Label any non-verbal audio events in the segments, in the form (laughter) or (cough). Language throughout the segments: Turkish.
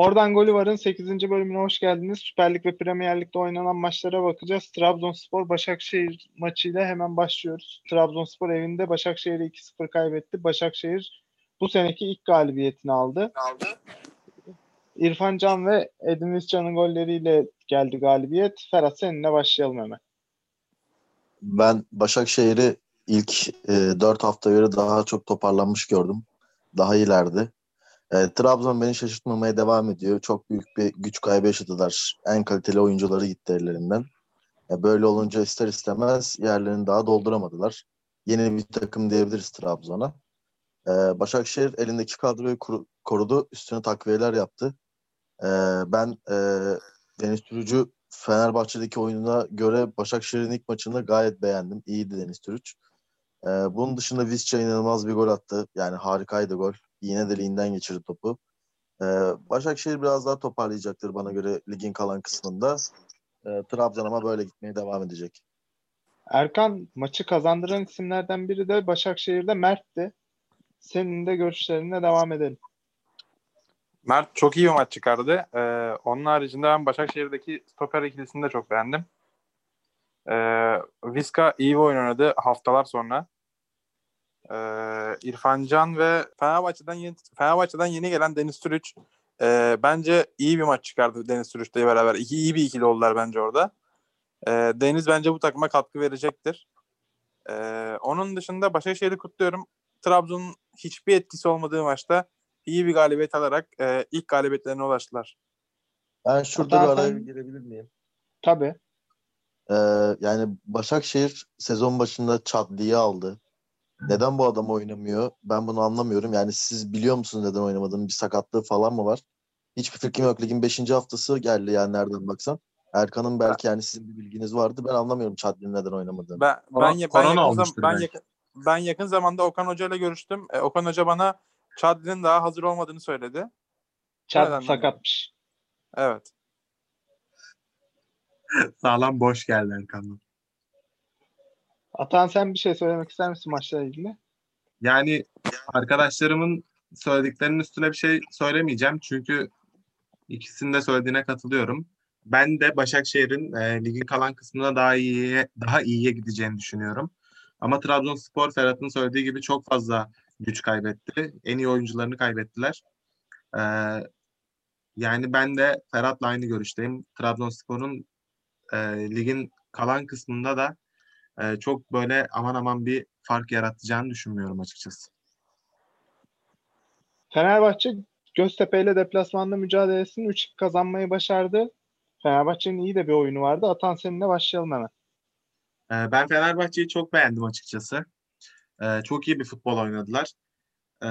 Oradan golü varın 8. bölümüne hoş geldiniz. Süper Lig ve Premier Lig'de oynanan maçlara bakacağız. Trabzonspor Başakşehir maçıyla hemen başlıyoruz. Trabzonspor evinde Başakşehir'e 2-0 kaybetti. Başakşehir bu seneki ilk galibiyetini aldı. aldı. İrfan Can ve Edin Viscan'ın golleriyle geldi galibiyet. Ferhat seninle başlayalım hemen. Ben Başakşehir'i ilk e, 4 hafta göre daha çok toparlanmış gördüm. Daha ileride. E, Trabzon beni şaşırtmamaya devam ediyor. Çok büyük bir güç kaybı yaşadılar. En kaliteli oyuncuları gitti ellerinden. E, böyle olunca ister istemez yerlerini daha dolduramadılar. Yeni bir takım diyebiliriz Trabzon'a. E, Başakşehir elindeki kadroyu kur, korudu. Üstüne takviyeler yaptı. E, ben e, Deniz Türücü Fenerbahçe'deki oyununa göre Başakşehir'in ilk maçında gayet beğendim. İyiydi Deniz Türüç. E, bunun dışında Visca inanılmaz bir gol attı. Yani harikaydı gol. Yine deliğinden geçirdi topu. Ee, Başakşehir biraz daha toparlayacaktır bana göre ligin kalan kısmında. Ee, Trabzon ama böyle gitmeye devam edecek. Erkan maçı kazandıran isimlerden biri de Başakşehir'de Mert'ti. Senin de görüşlerine devam edelim. Mert çok iyi bir maç çıkardı. Ee, onun haricinde ben Başakşehir'deki stoper ikilisini de çok beğendim. Ee, Viska iyi bir oyun oynadı haftalar sonra. Ee, İrfan Can ve Fenerbahçe'den yeni, Fenerbahçe'den yeni gelen Deniz Türüç e, bence iyi bir maç çıkardı Deniz Türüç'le beraber. İki, iyi bir ikili oldular bence orada. E, Deniz bence bu takıma katkı verecektir. E, onun dışında Başakşehir'i kutluyorum. Trabzon'un hiçbir etkisi olmadığı maçta iyi bir galibiyet alarak e, ilk galibiyetlerine ulaştılar. Ben şurada Hatta bir araya sen... girebilir miyim? Tabii. Ee, yani Başakşehir sezon başında Çadli'yi aldı. Neden bu adam oynamıyor? Ben bunu anlamıyorum. Yani siz biliyor musunuz neden oynamadığını? Bir sakatlığı falan mı var? Hiçbir fikrim yok. Ligin 5. haftası geldi yani nereden baksan. Erkan'ın belki yani sizin bir bilginiz vardı. Ben anlamıyorum Chadli'nin neden oynamadığını. Ben, ben, ben, yakın, ben, yakın, ben yakın zamanda Okan Hoca ile görüştüm. E, Okan Hoca bana Chadli'nin daha hazır olmadığını söyledi. Chad sakatmış. Evet. Sağlam boş geldi Erkan'dan. Atan sen bir şey söylemek ister misin maçla ilgili? Yani arkadaşlarımın söylediklerinin üstüne bir şey söylemeyeceğim. Çünkü ikisinin de söylediğine katılıyorum. Ben de Başakşehir'in e, ligin kalan kısmına daha iyiye daha iyiye gideceğini düşünüyorum. Ama Trabzonspor Ferhat'ın söylediği gibi çok fazla güç kaybetti. En iyi oyuncularını kaybettiler. Ee, yani ben de Ferhat'la aynı görüşteyim. Trabzonspor'un e, ligin kalan kısmında da e, çok böyle aman aman bir fark yaratacağını düşünmüyorum açıkçası. Fenerbahçe Göztepe ile deplasmanda mücadelesini 3 kazanmayı başardı. Fenerbahçe'nin iyi de bir oyunu vardı. Atan seninle başlayalım hemen. E, ben Fenerbahçe'yi çok beğendim açıkçası. E, çok iyi bir futbol oynadılar. E,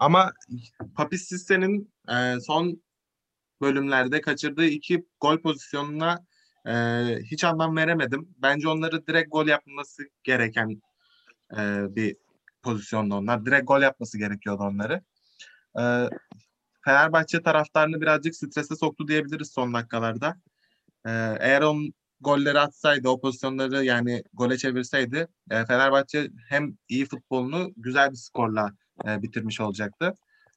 ama Papis Sisse'nin e, son bölümlerde kaçırdığı iki gol pozisyonuna e, hiç anlam veremedim. Bence onları direkt gol yapması gereken e, bir pozisyonda onlar. Direkt gol yapması gerekiyordu onları. E, Fenerbahçe taraftarını birazcık strese soktu diyebiliriz son dakikalarda. E, eğer on golleri atsaydı, o pozisyonları yani gole çevirseydi e, Fenerbahçe hem iyi futbolunu güzel bir skorla e, bitirmiş olacaktı.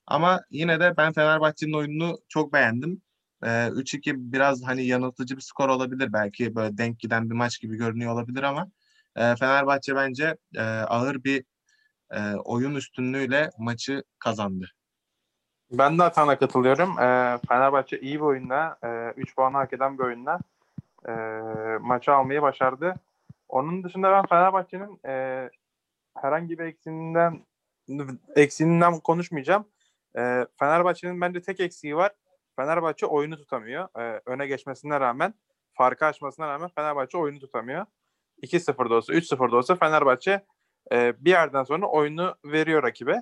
Ama yine de ben Fenerbahçe'nin oyununu çok beğendim. E, ee, 3-2 biraz hani yanıltıcı bir skor olabilir. Belki böyle denk giden bir maç gibi görünüyor olabilir ama e, Fenerbahçe bence e, ağır bir e, oyun üstünlüğüyle maçı kazandı. Ben de Atan'a katılıyorum. E, Fenerbahçe iyi bir oyunla, e, 3 puanı hak eden bir oyunla e, maçı almayı başardı. Onun dışında ben Fenerbahçe'nin e, herhangi bir eksiğinden eksiğinden konuşmayacağım. E, Fenerbahçe'nin bence tek eksiği var. Fenerbahçe oyunu tutamıyor. Ee, öne geçmesine rağmen, farkı açmasına rağmen Fenerbahçe oyunu tutamıyor. 2-0 da olsa, 3-0 da olsa Fenerbahçe e, bir yerden sonra oyunu veriyor rakibe.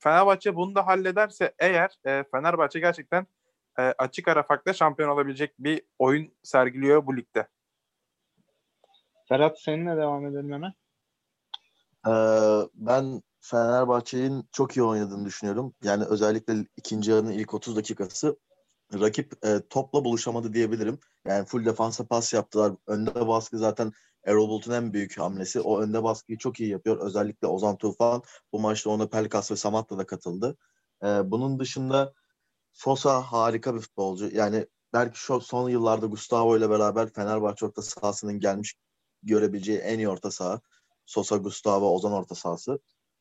Fenerbahçe bunu da hallederse eğer e, Fenerbahçe gerçekten e, açık ara farkla şampiyon olabilecek bir oyun sergiliyor bu ligde. Ferhat seninle devam edelim hemen. Ee, ben Fenerbahçe'nin çok iyi oynadığını düşünüyorum. Yani özellikle ikinci yarının ilk 30 dakikası rakip e, topla buluşamadı diyebilirim. Yani full defansa pas yaptılar. Önde baskı zaten Erol Bulut'un en büyük hamlesi. O önde baskıyı çok iyi yapıyor. Özellikle Ozan Tufan bu maçta ona Pelkas ve Samat'la da katıldı. E, bunun dışında Sosa harika bir futbolcu. Yani belki şu son yıllarda Gustavo ile beraber Fenerbahçe orta sahasının gelmiş görebileceği en iyi orta saha. Sosa, Gustavo, Ozan orta sahası.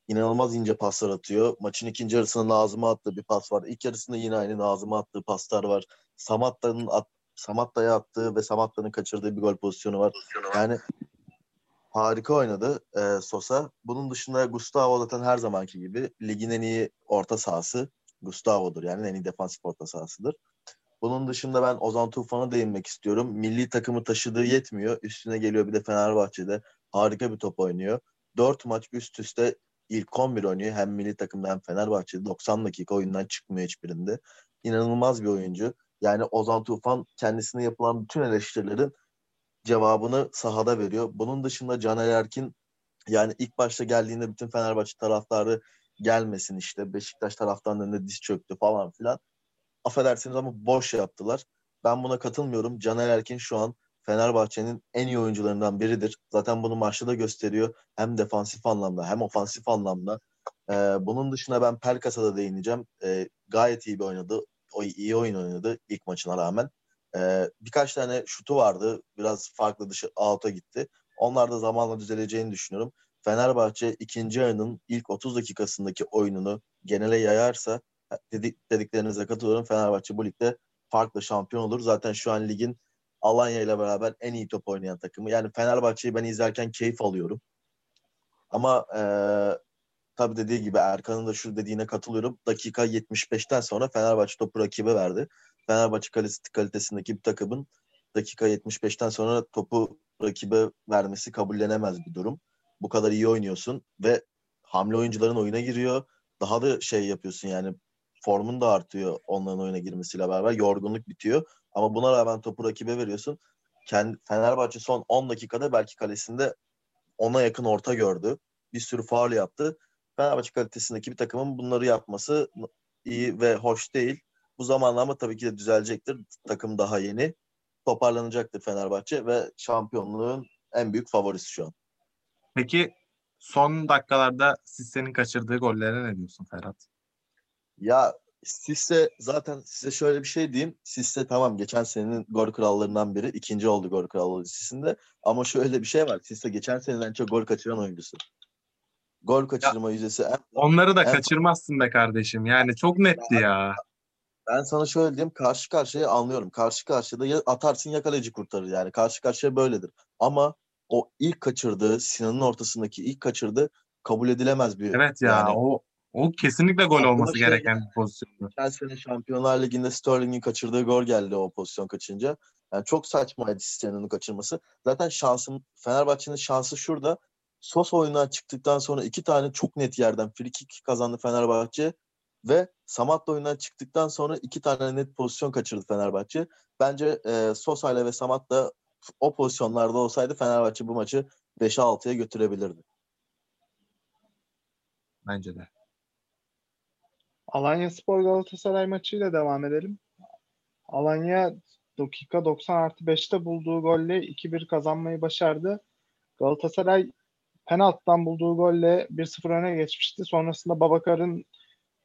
İnanılmaz ince paslar atıyor. Maçın ikinci yarısında Nazım'a attığı bir pas var. İlk yarısında yine aynı Nazım'a attığı paslar var. Samatta'nın at, Samatta'ya attığı ve Samatta'nın kaçırdığı bir gol pozisyonu var. Yani harika oynadı e, Sosa. Bunun dışında Gustavo zaten her zamanki gibi ligin en iyi orta sahası Gustavo'dur. Yani en iyi defansif orta sahasıdır. Bunun dışında ben Ozan Tufan'a değinmek istiyorum. Milli takımı taşıdığı yetmiyor. Üstüne geliyor bir de Fenerbahçe'de. Harika bir top oynuyor. Dört maç üst üste ilk 11 oynuyor. Hem milli takımda hem Fenerbahçe'de. 90 dakika oyundan çıkmıyor hiçbirinde. İnanılmaz bir oyuncu. Yani Ozan Tufan kendisine yapılan bütün eleştirilerin cevabını sahada veriyor. Bunun dışında Caner Erkin yani ilk başta geldiğinde bütün Fenerbahçe taraftarı gelmesin işte Beşiktaş taraftarının önünde diz çöktü falan filan. Affedersiniz ama boş yaptılar. Ben buna katılmıyorum. Caner Erkin şu an Fenerbahçe'nin en iyi oyuncularından biridir. Zaten bunu maçta da gösteriyor. Hem defansif anlamda hem ofansif anlamda. Ee, bunun dışında ben Pelkas'a da değineceğim. Ee, gayet iyi bir oynadı. O iyi oyun oynadı ilk maçına rağmen. Ee, birkaç tane şutu vardı. Biraz farklı dışı out'a gitti. Onlar da zamanla düzeleceğini düşünüyorum. Fenerbahçe ikinci ayının ilk 30 dakikasındaki oyununu genele yayarsa dedik, dediklerinize katılıyorum. Fenerbahçe bu ligde farklı şampiyon olur. Zaten şu an ligin Alanya ile beraber en iyi top oynayan takımı. Yani Fenerbahçe'yi ben izlerken keyif alıyorum. Ama e, tabii dediği gibi Erkan'ın da şu dediğine katılıyorum. Dakika 75'ten sonra Fenerbahçe topu rakibe verdi. Fenerbahçe kalitesindeki bir takımın dakika 75'ten sonra topu rakibe vermesi kabullenemez bir durum. Bu kadar iyi oynuyorsun ve hamle oyuncuların oyuna giriyor. Daha da şey yapıyorsun yani formun da artıyor onların oyuna girmesiyle beraber. Yorgunluk bitiyor. Ama buna rağmen topu rakibe veriyorsun. Kendi, Fenerbahçe son 10 dakikada belki kalesinde ona yakın orta gördü. Bir sürü faul yaptı. Fenerbahçe kalitesindeki bir takımın bunları yapması iyi ve hoş değil. Bu zamanla ama tabii ki de düzelecektir. Takım daha yeni. Toparlanacaktır Fenerbahçe ve şampiyonluğun en büyük favorisi şu an. Peki son dakikalarda Sisse'nin kaçırdığı gollere ne diyorsun Ferhat? Ya Sisse zaten size şöyle bir şey diyeyim. Sisse tamam geçen senenin gol krallarından biri. ikinci oldu gol krallığı listesinde. Ama şöyle bir şey var. Sisse geçen seneden çok gol kaçıran oyuncusu. Gol kaçırma yüzdesi en... Onları da en- kaçırmazsın be kardeşim. Yani çok netti ya. Ben sana şöyle diyeyim. Karşı karşıya anlıyorum. Karşı karşıya ya atarsın ya kaleci kurtarır yani. Karşı karşıya böyledir. Ama o ilk kaçırdığı, Sinan'ın ortasındaki ilk kaçırdığı kabul edilemez bir Evet ya yani. o o kesinlikle gol olması şey gereken bir pozisyondu. Geçen sene Şampiyonlar Ligi'nde Sterling'in kaçırdığı gol geldi o pozisyon kaçınca. Yani çok saçmaydı onu kaçırması. Zaten şansım Fenerbahçe'nin şansı şurada. Sos oyundan çıktıktan sonra iki tane çok net yerden free kick kazandı Fenerbahçe ve Samat da oyundan çıktıktan sonra iki tane net pozisyon kaçırdı Fenerbahçe. Bence e, Sosa'yla ve Samat da o pozisyonlarda olsaydı Fenerbahçe bu maçı 5'e 6'ya götürebilirdi. Bence de. Alanya Spor Galatasaray maçıyla devam edelim. Alanya dakika 90 artı 5'te bulduğu golle 2-1 kazanmayı başardı. Galatasaray penaltıdan bulduğu golle 1-0 öne geçmişti. Sonrasında Babakar'ın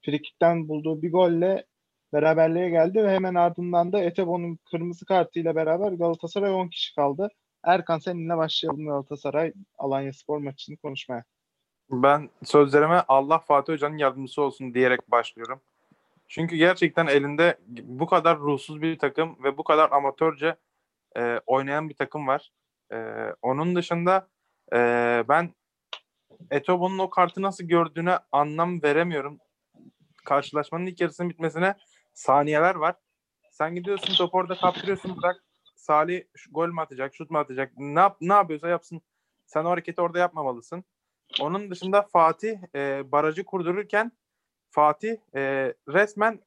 frikikten bulduğu bir golle beraberliğe geldi ve hemen ardından da Etebo'nun kırmızı kartıyla beraber Galatasaray 10 kişi kaldı. Erkan seninle başlayalım Galatasaray Alanya Spor maçını konuşmaya. Ben sözlerime Allah Fatih Hoca'nın yardımcısı olsun diyerek başlıyorum. Çünkü gerçekten elinde bu kadar ruhsuz bir takım ve bu kadar amatörce e, oynayan bir takım var. E, onun dışında e, ben Etobo'nun o kartı nasıl gördüğüne anlam veremiyorum. Karşılaşmanın ilk yarısının bitmesine saniyeler var. Sen gidiyorsun topu orada kaptırıyorsun bırak. Salih gol mü atacak, şut mu atacak? Ne, ne yapıyorsa yapsın. Sen o hareketi orada yapmamalısın. Onun dışında Fatih e, barajı kurdururken Fatih e, resmen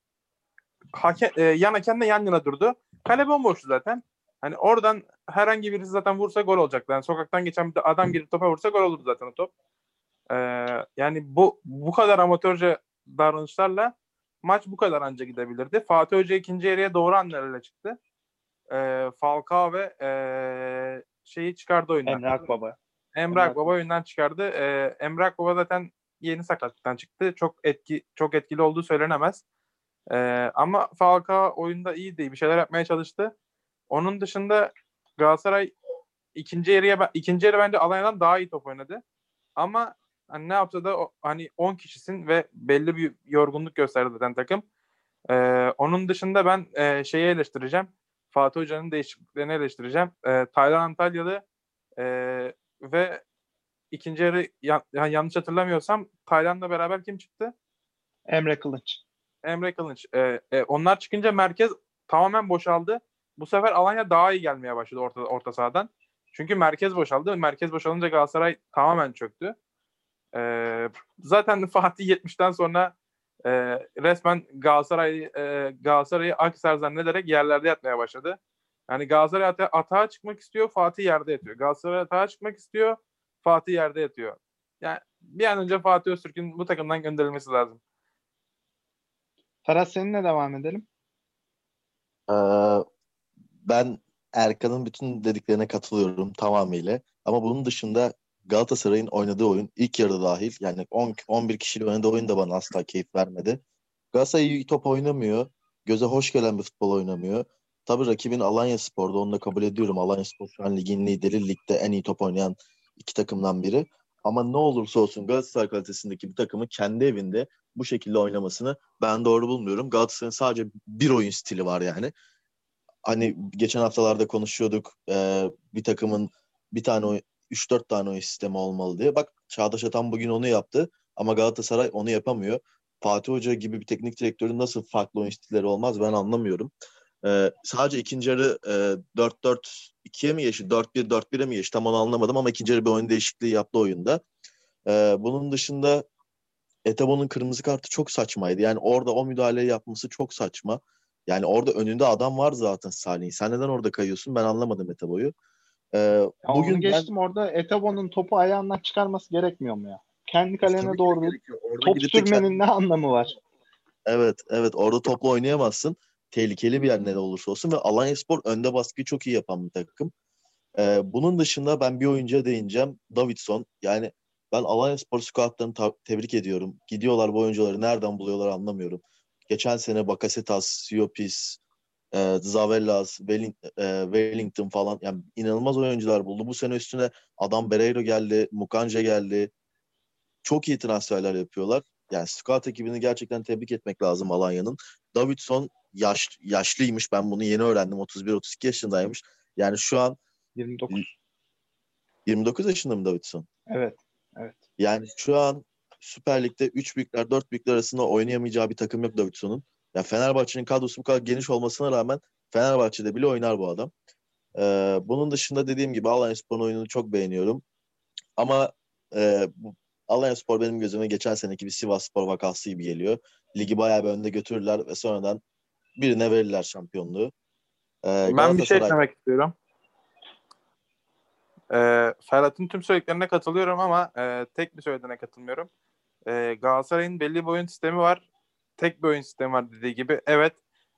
hake, e, yan hakemle yan yana durdu. Kale bomboştu zaten. Hani oradan herhangi birisi zaten vursa gol olacaktı. Yani sokaktan geçen bir adam girip topa vursa gol olurdu zaten o top. E, yani bu bu kadar amatörce davranışlarla maç bu kadar anca gidebilirdi. Fatih Hoca ikinci yarıya doğru hamlelerle çıktı. E, Falcao ve e, şeyi çıkardı oyundan. Emre Akbaba. Emre Emre Akbaba oyundan çıkardı. Ee, Emre Akbaba zaten yeni sakatlıktan çıktı. Çok etki çok etkili olduğu söylenemez. E, ama Falcao oyunda iyiydi. Bir şeyler yapmaya çalıştı. Onun dışında Galatasaray ikinci yarıya ikinci yarı bence Alanya'dan daha iyi top oynadı. Ama hani ne yaptı da o- hani 10 kişisin ve belli bir yorgunluk gösterdi zaten takım. Ee, onun dışında ben e, şeyi eleştireceğim. Fatih Hoca'nın değişikliklerini eleştireceğim. Ee, Taylan Antalyalı e, ve ikinci yarı ya- ya- yanlış hatırlamıyorsam Taylan'la beraber kim çıktı? Emre Kılıç. Emre Kılınç. Ee, e, onlar çıkınca merkez tamamen boşaldı. Bu sefer Alanya daha iyi gelmeye başladı orta, orta sahadan. Çünkü merkez boşaldı. Merkez boşalınca Galatasaray tamamen çöktü. Ee, zaten (laughs) Fatih 70'ten sonra e, resmen Galatasaray e, Galatasaray'ı Akser zannederek yerlerde yatmaya başladı. Yani Galatasaray ata- atağa çıkmak istiyor, Fatih yerde yatıyor. Galatasaray atağa çıkmak istiyor, Fatih yerde yatıyor. Yani bir an önce Fatih Öztürk'ün bu takımdan gönderilmesi lazım. Ferhat seninle devam edelim. Ee, ben Erkan'ın bütün dediklerine katılıyorum tamamıyla. Ama bunun dışında Galatasaray'ın oynadığı oyun ilk yarıda dahil yani 10 11 kişiyle oynadığı oyun da bana asla keyif vermedi. Galatasaray iyi top oynamıyor. Göze hoş gelen bir futbol oynamıyor. Tabii rakibin Alanya Spor'da onu da kabul ediyorum. Alanya Spor şu an ligin lideri. Ligde en iyi top oynayan iki takımdan biri. Ama ne olursa olsun Galatasaray kalitesindeki bir takımı kendi evinde bu şekilde oynamasını ben doğru bulmuyorum. Galatasaray'ın sadece bir oyun stili var yani. Hani geçen haftalarda konuşuyorduk e, bir takımın bir tane oy- 3-4 tane oyun sistemi olmalı diye. Bak Çağdaş Atan bugün onu yaptı ama Galatasaray onu yapamıyor. Fatih Hoca gibi bir teknik direktörün nasıl farklı oyun stilleri olmaz ben anlamıyorum. E, sadece ikinci yarı e, 4-4-2'ye mi geçti? 4-1-4-1'e mi geçti? Tam onu anlamadım ama ikinci yarı bir oyun değişikliği yaptı oyunda. E, bunun dışında Etebo'nun kırmızı kartı çok saçmaydı. Yani orada o müdahaleyi yapması çok saçma. Yani orada önünde adam var zaten Salih'in. Sen neden orada kayıyorsun? Ben anlamadım Etebo'yu. Ee, Ya bugün geçtim orada Etebo'nun topu ayağından çıkarması gerekmiyor mu ya? Kendi ben... kalene doğru top sürmenin ne anlamı var? Evet, evet. Orada topla oynayamazsın. Tehlikeli bir yer ne olursa olsun ve Alanyaspor önde baskıyı çok iyi yapan bir takım. Ee, bunun dışında ben bir oyuncuya değineceğim. Davidson. Yani ben Alanyaspor scoutlarını ta- tebrik ediyorum. Gidiyorlar bu oyuncuları nereden buluyorlar anlamıyorum. Geçen sene Bakasetas, Siopis, e, Zavellas, Welling, e, Wellington falan yani inanılmaz oyuncular buldu. Bu sene üstüne Adam Bereiro geldi, Mukanje geldi. Çok iyi transferler yapıyorlar. Yani scout ekibini gerçekten tebrik etmek lazım Alanya'nın. Davidson yaş, yaşlıymış. Ben bunu yeni öğrendim. 31-32 yaşındaymış. Yani şu an 29. 29 yaşında mı Davidson? Evet. Evet. Yani şu an Süper Lig'de 3 büyükler 4 büyükler arasında oynayamayacağı bir takım yok Davidson'un. Ya Fenerbahçe'nin kadrosu bu kadar geniş olmasına rağmen Fenerbahçe'de bile oynar bu adam. Ee, bunun dışında dediğim gibi Alanyaspor'un oyununu çok beğeniyorum. Ama e, bu Alanyaspor benim gözüme geçen seneki bir Sivasspor vakası gibi geliyor. Ligi bayağı bir önde götürürler ve sonradan birine verirler şampiyonluğu. Ee, Ben bir şey eklemek istiyorum. Ee, Ferhat'ın tüm söylediklerine katılıyorum ama e, tek bir söylediğine katılmıyorum. Ee, Galatasaray'ın belli bir oyun sistemi var. Tek bir oyun sistemi var dediği gibi. Evet.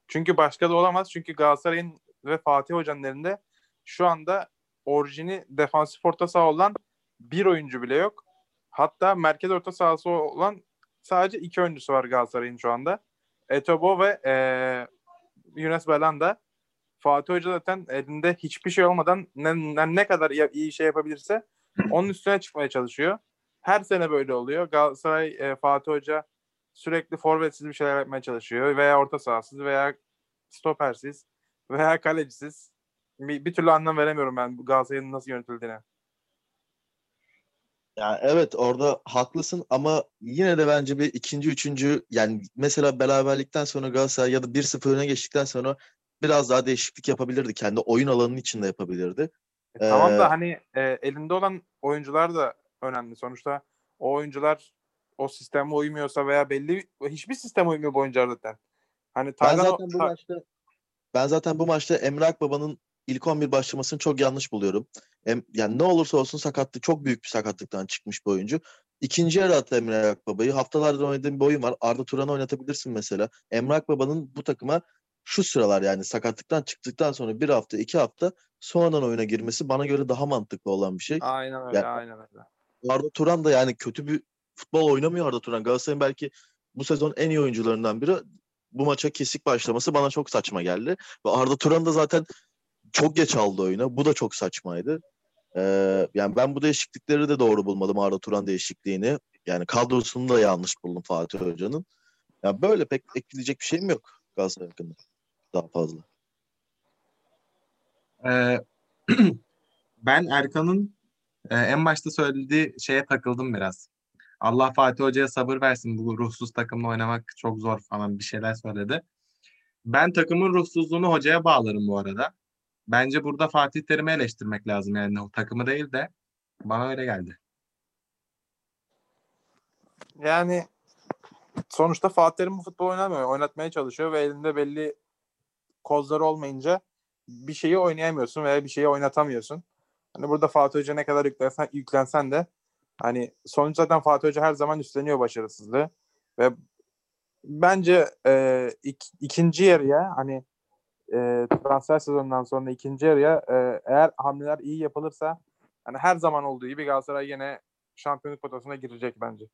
Çünkü başka da olamaz. Çünkü Galatasaray'ın ve Fatih Hoca'nın elinde şu anda orijini defansif orta saha olan bir oyuncu bile yok. Hatta merkez orta sahası olan sadece iki oyuncusu var Galatasaray'ın şu anda. Etobo ve e, Yunus Belanda. Fatih Hoca zaten elinde hiçbir şey olmadan ne, ne, kadar iyi, şey yapabilirse onun üstüne çıkmaya çalışıyor. Her sene böyle oluyor. Galatasaray e, Fatih Hoca sürekli forvetsiz bir şeyler yapmaya çalışıyor. Veya orta sahasız veya stopersiz veya kalecisiz. Bir, bir türlü anlam veremiyorum ben Galatasaray'ın nasıl yönetildiğine. Ya evet orada haklısın ama yine de bence bir ikinci, üçüncü yani mesela beraberlikten sonra Galatasaray ya da 1-0 öne geçtikten sonra biraz daha değişiklik yapabilirdi. Kendi oyun alanının içinde yapabilirdi. E, tamam Ee, da hani e, elinde olan oyuncular da önemli. Sonuçta o oyuncular o sisteme uymuyorsa veya belli hiçbir sisteme uymuyor bu oyuncular zaten. Hani Ben Taylan zaten bu maçta ben zaten bu maçta Emre Akbaba'nın ilk 11 başlamasını çok yanlış buluyorum. Em, yani ne olursa olsun sakatlık çok büyük bir sakatlıktan çıkmış bir oyuncu. İkinci yarı attı Emre Akbaba'yı. Haftalardır oynadığım bir oyun var. Arda Turan'ı oynatabilirsin mesela. Emre Akbaba'nın bu takıma şu sıralar yani sakatlıktan çıktıktan sonra bir hafta iki hafta sonradan oyuna girmesi bana göre daha mantıklı olan bir şey. aynen öyle, Yani- aynen öyle. Arda Turan da yani kötü bir futbol oynamıyor Arda Turan. Galatasaray'ın belki bu sezon en iyi oyuncularından biri. bu maça kesik başlaması bana çok saçma geldi. Ve Arda Turan da zaten çok geç aldı oyuna. Bu da çok saçmaydı. Ee, yani ben bu değişiklikleri de doğru bulmadım Arda Turan değişikliğini. Yani kadrosunu da yanlış buldum Fatih Hoca'nın. Yani böyle pek ekleyecek bir şeyim yok Galatasaray hakkında. Daha fazla. Ee, (clears throat) ben Erkan'ın e, en başta söylediği şeye takıldım biraz. Allah Fatih Hoca'ya sabır versin bu ruhsuz takımla oynamak çok zor falan bir şeyler söyledi. Ben takımın ruhsuzluğunu hocaya bağlarım bu arada. Bence burada Fatih Terim'i eleştirmek lazım yani o takımı değil de bana öyle geldi. Yani sonuçta Fatih Terim bu futbol oynamıyor. Oynatmaya çalışıyor ve elinde belli kozları olmayınca bir şeyi oynayamıyorsun veya bir şeyi oynatamıyorsun. Hani burada Fatih Hoca ne kadar yüklensen, yüklensen de hani sonuç zaten Fatih Hoca her zaman üstleniyor başarısızlığı ve bence e, ik, ikinci yarıya hani e, transfer sezonundan sonra ikinci yarıya e, eğer hamleler iyi yapılırsa hani her zaman olduğu gibi Galatasaray yine şampiyonluk potasına girecek bence.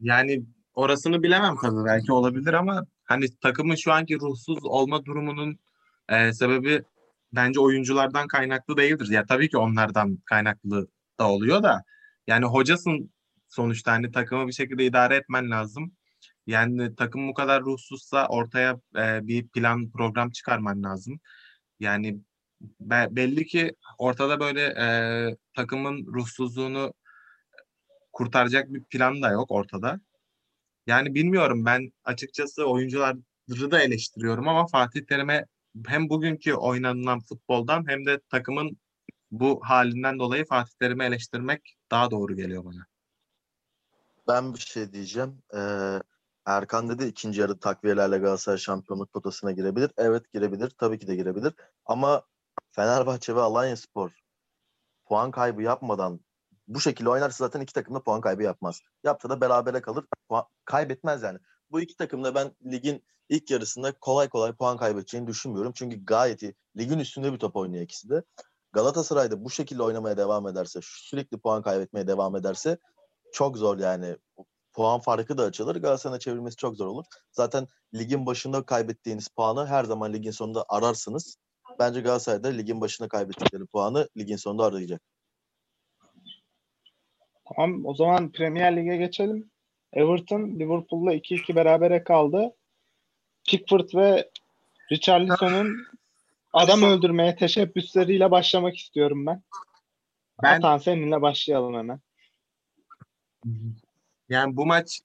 Yani orasını bilemem tabii belki olabilir ama hani takımın şu anki ruhsuz olma durumunun e, sebebi bence oyunculardan kaynaklı değildir. Ya tabii ki onlardan kaynaklı da oluyor da yani hocasın sonuçta hani takımı bir şekilde idare etmen lazım. Yani takım bu kadar ruhsuzsa ortaya e, bir plan program çıkarman lazım. Yani be, belli ki ortada böyle e, takımın ruhsuzluğunu kurtaracak bir plan da yok ortada. Yani bilmiyorum ben açıkçası oyuncuları da eleştiriyorum ama Fatih Terim'e hem bugünkü oynanılan futboldan hem de takımın bu halinden dolayı Fatih Terim'i eleştirmek daha doğru geliyor bana. Ben bir şey diyeceğim. Ee, Erkan dedi ikinci yarı takviyelerle Galatasaray şampiyonluk potasına girebilir. Evet girebilir. Tabii ki de girebilir. Ama Fenerbahçe ve Alanya Spor puan kaybı yapmadan bu şekilde oynarsa zaten iki takım da puan kaybı yapmaz. Yapsa da berabere kalır. Puan, kaybetmez yani. Bu iki takım da ben ligin ilk yarısında kolay kolay puan kaybedeceğini düşünmüyorum. Çünkü gayet iyi. Ligin üstünde bir top oynuyor ikisi de. Galatasaray'da bu şekilde oynamaya devam ederse, sürekli puan kaybetmeye devam ederse çok zor yani. Puan farkı da açılır. Galatasaray'a çevirmesi çok zor olur. Zaten ligin başında kaybettiğiniz puanı her zaman ligin sonunda ararsınız. Bence Galatasaray'da ligin başında kaybettikleri puanı ligin sonunda arayacak. Tamam o zaman Premier Lig'e geçelim. Everton Liverpool'la 2-2 berabere kaldı. Pickford ve Richarlison'un adam öldürmeye teşebbüsleriyle başlamak istiyorum ben. Ben Atan seninle başlayalım hemen. Yani bu maç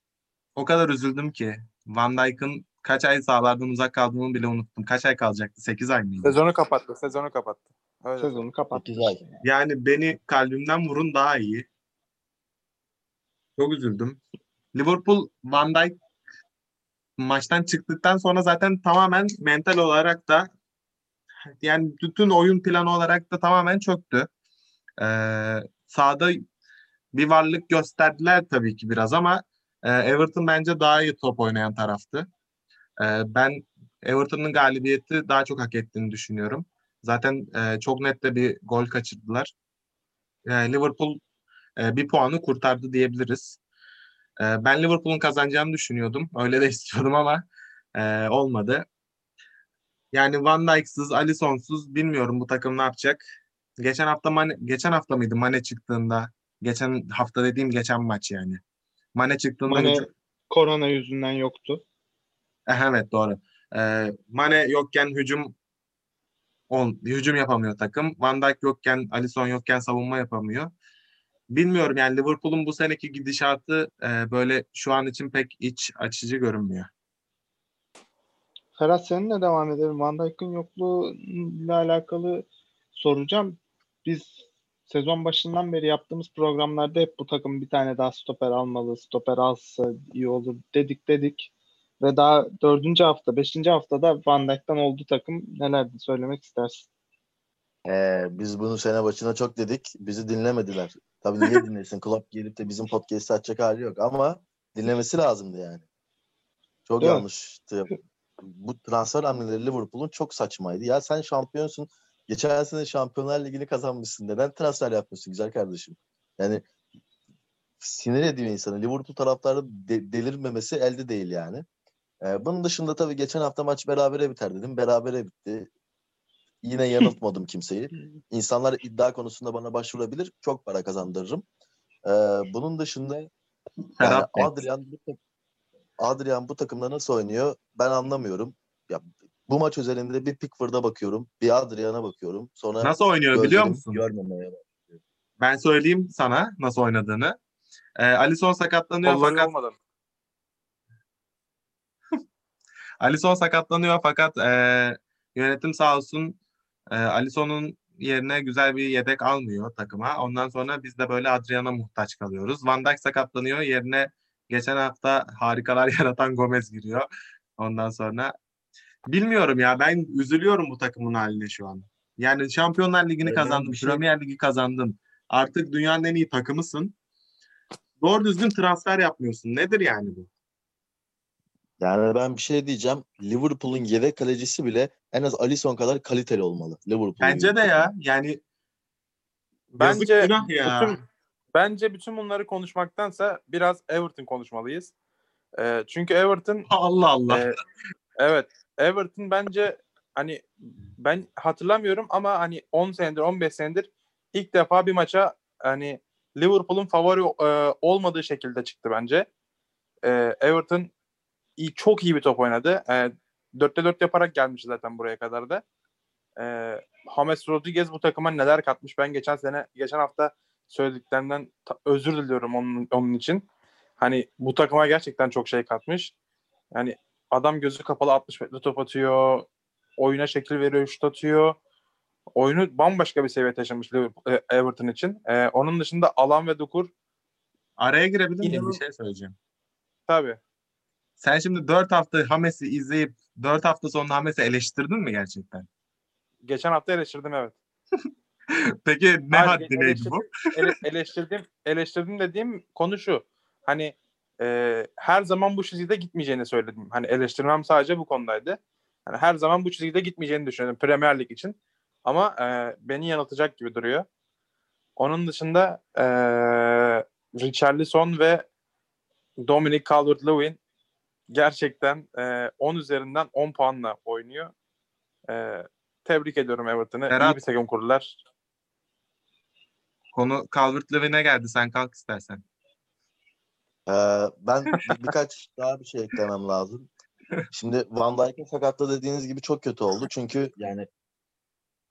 o kadar üzüldüm ki Van Dijk'ın kaç ay sahalardan uzak kaldığını bile unuttum. Kaç ay kalacaktı? 8 ay mıydı? Sezonu kapattı. Sezonu kapattı. Öyle. Sezonu kapattı. İşte. Yani beni kalbimden vurun daha iyi. Çok üzüldüm. Liverpool Van Dijk maçtan çıktıktan sonra zaten tamamen mental olarak da yani bütün oyun planı olarak da tamamen çöktü. Ee, sahada bir varlık gösterdiler tabii ki biraz ama e, Everton bence daha iyi top oynayan taraftı. Ee, ben Everton'ın galibiyeti daha çok hak ettiğini düşünüyorum. Zaten e, çok net de bir gol kaçırdılar. E, Liverpool e, bir puanı kurtardı diyebiliriz. E, ben Liverpool'un kazanacağını düşünüyordum. Öyle de (laughs) istiyordum ama e, olmadı. Yani Van Dijk'sız, Alisson'suz bilmiyorum bu takım ne yapacak. Geçen hafta Mane, geçen hafta mıydı Mane çıktığında? Geçen hafta dediğim geçen maç yani. Mane çıktığında Mane korona yüzünden yoktu. Eh, Evet doğru. Ee, Mane yokken hücum ol, hücum yapamıyor takım. Van Dijk yokken, Alisson yokken savunma yapamıyor. Bilmiyorum yani Liverpool'un bu seneki gidişatı e, böyle şu an için pek iç açıcı görünmüyor. Ferhat seninle devam edelim. Van Dijk'ın yokluğuyla alakalı soracağım. Biz sezon başından beri yaptığımız programlarda hep bu takım bir tane daha stoper almalı, stoper alsa iyi olur dedik dedik. Ve daha dördüncü hafta, beşinci haftada Van Dijk'tan oldu takım. Nelerdi söylemek istersin? Ee, biz bunu sene başına çok dedik. Bizi dinlemediler. Tabii niye (laughs) dinlesin? Klopp gelip de bizim podcast'i açacak hali yok ama dinlemesi lazımdı yani. Çok Değil mi? yanlıştı. Bu transfer hamleleri Liverpool'un çok saçmaydı. Ya sen şampiyonsun. Geçen sene Şampiyonlar Ligi'ni kazanmışsın. Neden transfer yapmıyorsun güzel kardeşim? Yani sinir ediyor insanı. Liverpool taraftarı de- delirmemesi elde değil yani. Ee, bunun dışında tabii geçen hafta maç berabere biter dedim. Berabere bitti. Yine (laughs) yanıltmadım kimseyi. İnsanlar iddia konusunda bana başvurabilir. Çok para kazandırırım. Ee, bunun dışında yani. Adrian bu, Adrian bu takımda nasıl oynuyor ben anlamıyorum. Ya bu maç özelinde bir Pickford'a bakıyorum, bir Adrian'a bakıyorum. Sonra Nasıl oynuyor biliyor musun? Görmemeye Ben söyleyeyim sana nasıl oynadığını. Ee, Alisson sakatlanıyor Kolları fakat olmadan. (laughs) Alisson sakatlanıyor fakat e, yönetim sağ olsun e, Alisson'un yerine güzel bir yedek almıyor takıma. Ondan sonra biz de böyle Adrian'a muhtaç kalıyoruz. Van Dijk sakatlanıyor. Yerine geçen hafta harikalar (laughs) yaratan Gomez giriyor. Ondan sonra bilmiyorum ya ben üzülüyorum bu takımın haline şu an. Yani Şampiyonlar Ligi'ni Öyle kazandın, şey- Premier Ligi kazandın. Artık dünyanın en iyi takımısın. Doğru düzgün transfer yapmıyorsun. Nedir yani bu? Yani ben bir şey diyeceğim. Liverpool'un yedek kalecisi bile en az Alisson kadar kaliteli olmalı. Liverpool'un Bence de ya. Yani Bence yazık ya. bütün, bence bütün bunları konuşmaktansa biraz Everton konuşmalıyız. Ee, çünkü Everton (laughs) Allah Allah. e, evet Everton bence hani ben hatırlamıyorum ama hani 10 senedir 15 senedir ilk defa bir maça hani Liverpool'un favori e, olmadığı şekilde çıktı bence. E, Everton iyi, çok iyi bir top oynadı. E, 4'te 4 yaparak gelmiş zaten buraya kadar da. E, James Rodriguez bu takıma neler katmış. Ben geçen sene geçen hafta söylediklerimden ta- özür diliyorum onun, onun için. Hani bu takıma gerçekten çok şey katmış. Yani adam gözü kapalı 60 metre top atıyor. Oyuna şekil veriyor, şut atıyor. Oyunu bambaşka bir seviye taşımış e, Everton için. E, onun dışında Alan ve Dukur Araya girebilir miyim? Bir şey söyleyeceğim. tabii. Sen şimdi 4 hafta Hames'i izleyip 4 hafta sonra Hames'i eleştirdin mi gerçekten? Geçen hafta eleştirdim evet. (laughs) Peki ne Hayır, haddineydi bu? ele- eleştirdim, eleştirdim dediğim konu şu. Hani e, her zaman bu çizgide gitmeyeceğini söyledim. Hani eleştirmem sadece bu konudaydı. Hani her zaman bu çizgide gitmeyeceğini düşünüyorum Premier Lig için. Ama e, beni yanıltacak gibi duruyor. Onun dışında e, Richarlison ve Dominic Calvert-Lewin gerçekten e, 10 üzerinden 10 puanla oynuyor. E, tebrik ediyorum Everton'ı. İyi bir takım kurdular. Konu Calvert-Lewin'e geldi. Sen kalk istersen. Ee, ben (laughs) bir- birkaç daha bir şey eklemem lazım. Şimdi Van Dijk'in sakatlığı dediğiniz gibi çok kötü oldu. Çünkü yani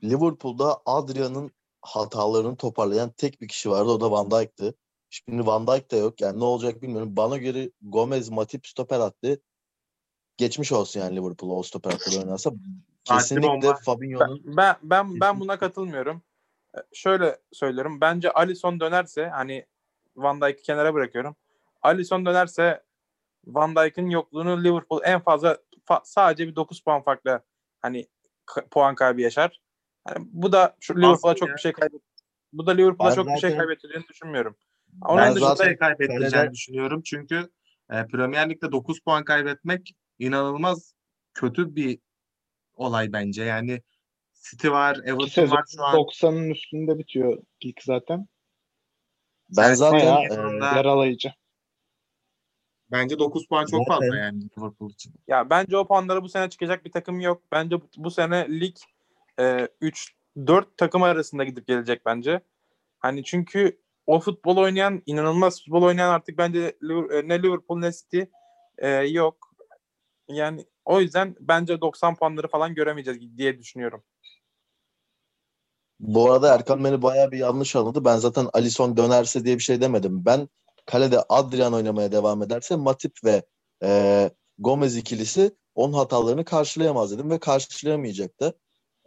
Liverpool'da Adrian'ın hatalarını toparlayan tek bir kişi vardı. O da Van Dijk'tı. Şimdi Van Dijk de yok. Yani ne olacak bilmiyorum. Bana göre Gomez, Matip stoper attı. Geçmiş olsun yani Liverpool'a o stoper hattı oynarsa. Kesinlikle. Fabinho'nun Ben, ben ben ben buna katılmıyorum. Şöyle söylüyorum. Bence Alisson dönerse hani Van Dijk'i kenara bırakıyorum. Alisson dönerse Van Dijk'in yokluğunu Liverpool en fazla fa- sadece bir 9 puan farklı hani k- puan kaybı yaşar. Hani bu da şu Liverpool'a çok bir şey kaybet. Bu da Liverpool'a çok bir şey kaybettireceğini düşünmüyorum. Onun Ben dışında zaten kaybedeceğini kalede- düşünüyorum. Çünkü e, Premier Lig'de 9 puan kaybetmek inanılmaz kötü bir olay bence. Yani City var, Everton var şu an. 90'ın üstünde bitiyor lig zaten. ben zaten e, Yaralayıcı. Bence 9 puan çok Zaten- fazla yani Liverpool için. Ya bence o puanları bu sene çıkacak bir takım yok. Bence bu, bu sene lig e, 3 4 takım arasında gidip gelecek bence. Hani çünkü o futbol oynayan inanılmaz futbol oynayan artık bence e, ne Liverpool ne City e, yok. Yani o yüzden bence 90 puanları falan göremeyeceğiz diye düşünüyorum. Bu arada Erkan beni bayağı bir yanlış anladı. Ben zaten Alisson dönerse diye bir şey demedim. Ben kalede Adrian oynamaya devam ederse Matip ve e, Gomez ikilisi onun hatalarını karşılayamaz dedim ve karşılayamayacaktı.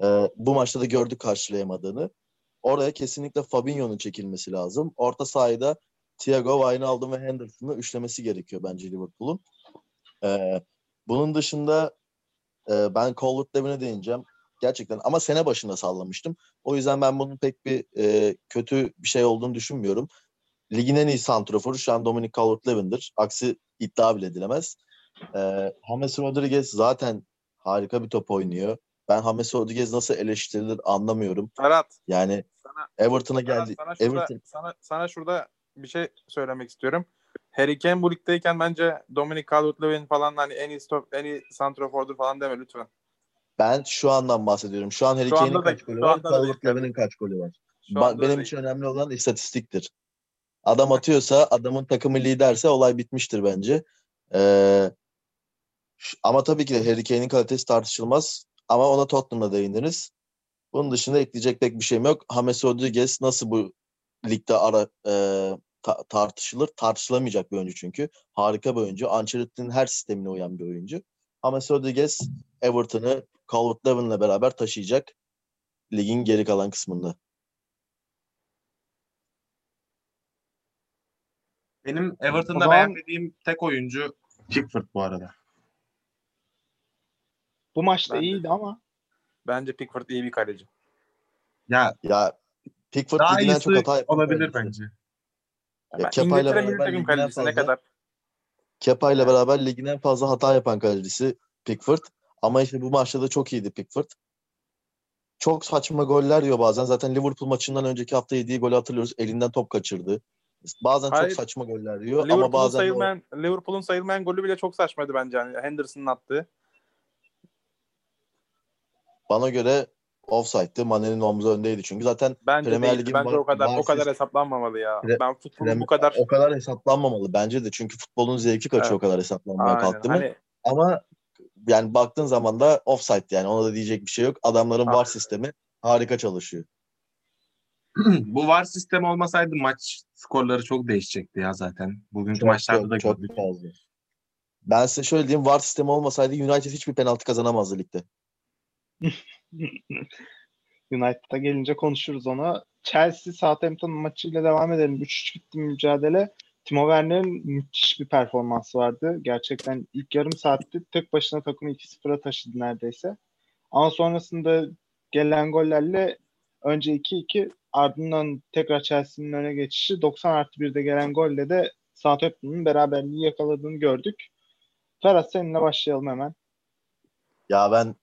E, bu maçta da gördük karşılayamadığını. Oraya kesinlikle Fabinho'nun çekilmesi lazım. Orta sahada Thiago, Wijnaldum ve Henderson'ı üçlemesi gerekiyor bence Liverpool'un. E, bunun dışında e, ben Calvert-Lewin'e değineceğim. Gerçekten ama sene başında sallamıştım. O yüzden ben bunun pek bir e, kötü bir şey olduğunu düşünmüyorum. Ligin en iyi santroforu şu an Dominic Calvert-Lewin'dir. Aksi iddia bile edilemez. E, James Rodriguez zaten harika bir top oynuyor. Ben James Rodriguez nasıl eleştirilir anlamıyorum. Ferhat Yani Everton'a geldi. sana şurada, Everton sana, sana şurada bir şey söylemek istiyorum. Harry Kane bu ligdeyken bence Dominic Calvert-Lewin falan hani en iyi stop, en iyi santrafordur falan deme lütfen. Ben şu andan bahsediyorum. Şu an Harry Kane'in kaç golü var? Calvert-Lewin'in kaç golü var? Ba- benim değil. için önemli olan istatistiktir. Adam atıyorsa, adamın takımı liderse olay bitmiştir bence. Ee, ama tabii ki de Harry Kane'in kalitesi tartışılmaz. Ama ona Tottenham'da değindiniz. Bunun dışında ekleyecek pek bir şeyim yok. James Rodriguez nasıl bu ligde ara e, ta- tartışılır? Tartışılamayacak bir oyuncu çünkü. Harika bir oyuncu. Ancelotti'nin her sistemine uyan bir oyuncu. James Rodriguez Everton'ı Calvert-Lewin'le beraber taşıyacak ligin geri kalan kısmında. Benim Everton'da zaman- beğenmediğim tek oyuncu Pickford bu arada. Bu maçta Ben de. iyiydi ama Bence Pickford iyi bir kaleci. Ya Ya Pickford daha iyisi çok hata olabilir kalecisi. bence. Ben Kepa ile beraber takım ne fazla- kadar? Kepa ile beraber ligin en fazla hata yapan kalecisi Pickford. Ama işte bu maçta da çok iyiydi Pickford. Çok saçma goller yiyor bazen. Zaten Liverpool maçından önceki hafta yediği golü hatırlıyoruz. Elinden top kaçırdı. Bazen Hayır. çok saçma goller yiyor ama Liverpool'un bazen de o- sayılmayan Liverpool'un sayılmayan golü bile çok saçmaydı bence yani Henderson'ın attığı. bana göre offside'dı. Mane'nin omzu öndeydi çünkü. Zaten Bence Premier. Lig'in Bence o kadar o kadar hesaplanmamalı ya. Pre- ben futbolun Prem- bu kadar o kadar hesaplanmamalı bence de. Çünkü futbolun zevki kaçıyor Evet. o kadar hesaplanmaya kalktı mı. Hani Ama yani baktığın zaman da offside yani ona da diyecek bir şey yok. Adamların. VAR sistemi harika çalışıyor. (clears throat) bu VAR sistemi olmasaydı maç skorları çok değişecekti ya zaten. Bugünkü Çok maçlarda çok da çok gördük. fazla. Ben size şöyle diyeyim VAR sistemi olmasaydı United hiçbir penaltı kazanamazdı ligde. (laughs) United'a gelince konuşuruz onu. Chelsea Southampton maçıyla devam edelim. 3-3 bitti mücadele. Timo Werner'in müthiş bir performansı vardı. Gerçekten ilk yarım saatte tek başına takımı 2-0'a taşıdı neredeyse. Ama sonrasında gelen gollerle önce 2-2 ardından tekrar Chelsea'nin öne geçişi 90 artı 1'de gelen golle de Southampton'un beraberliği yakaladığını gördük. Ferhat seninle başlayalım hemen. Ya ben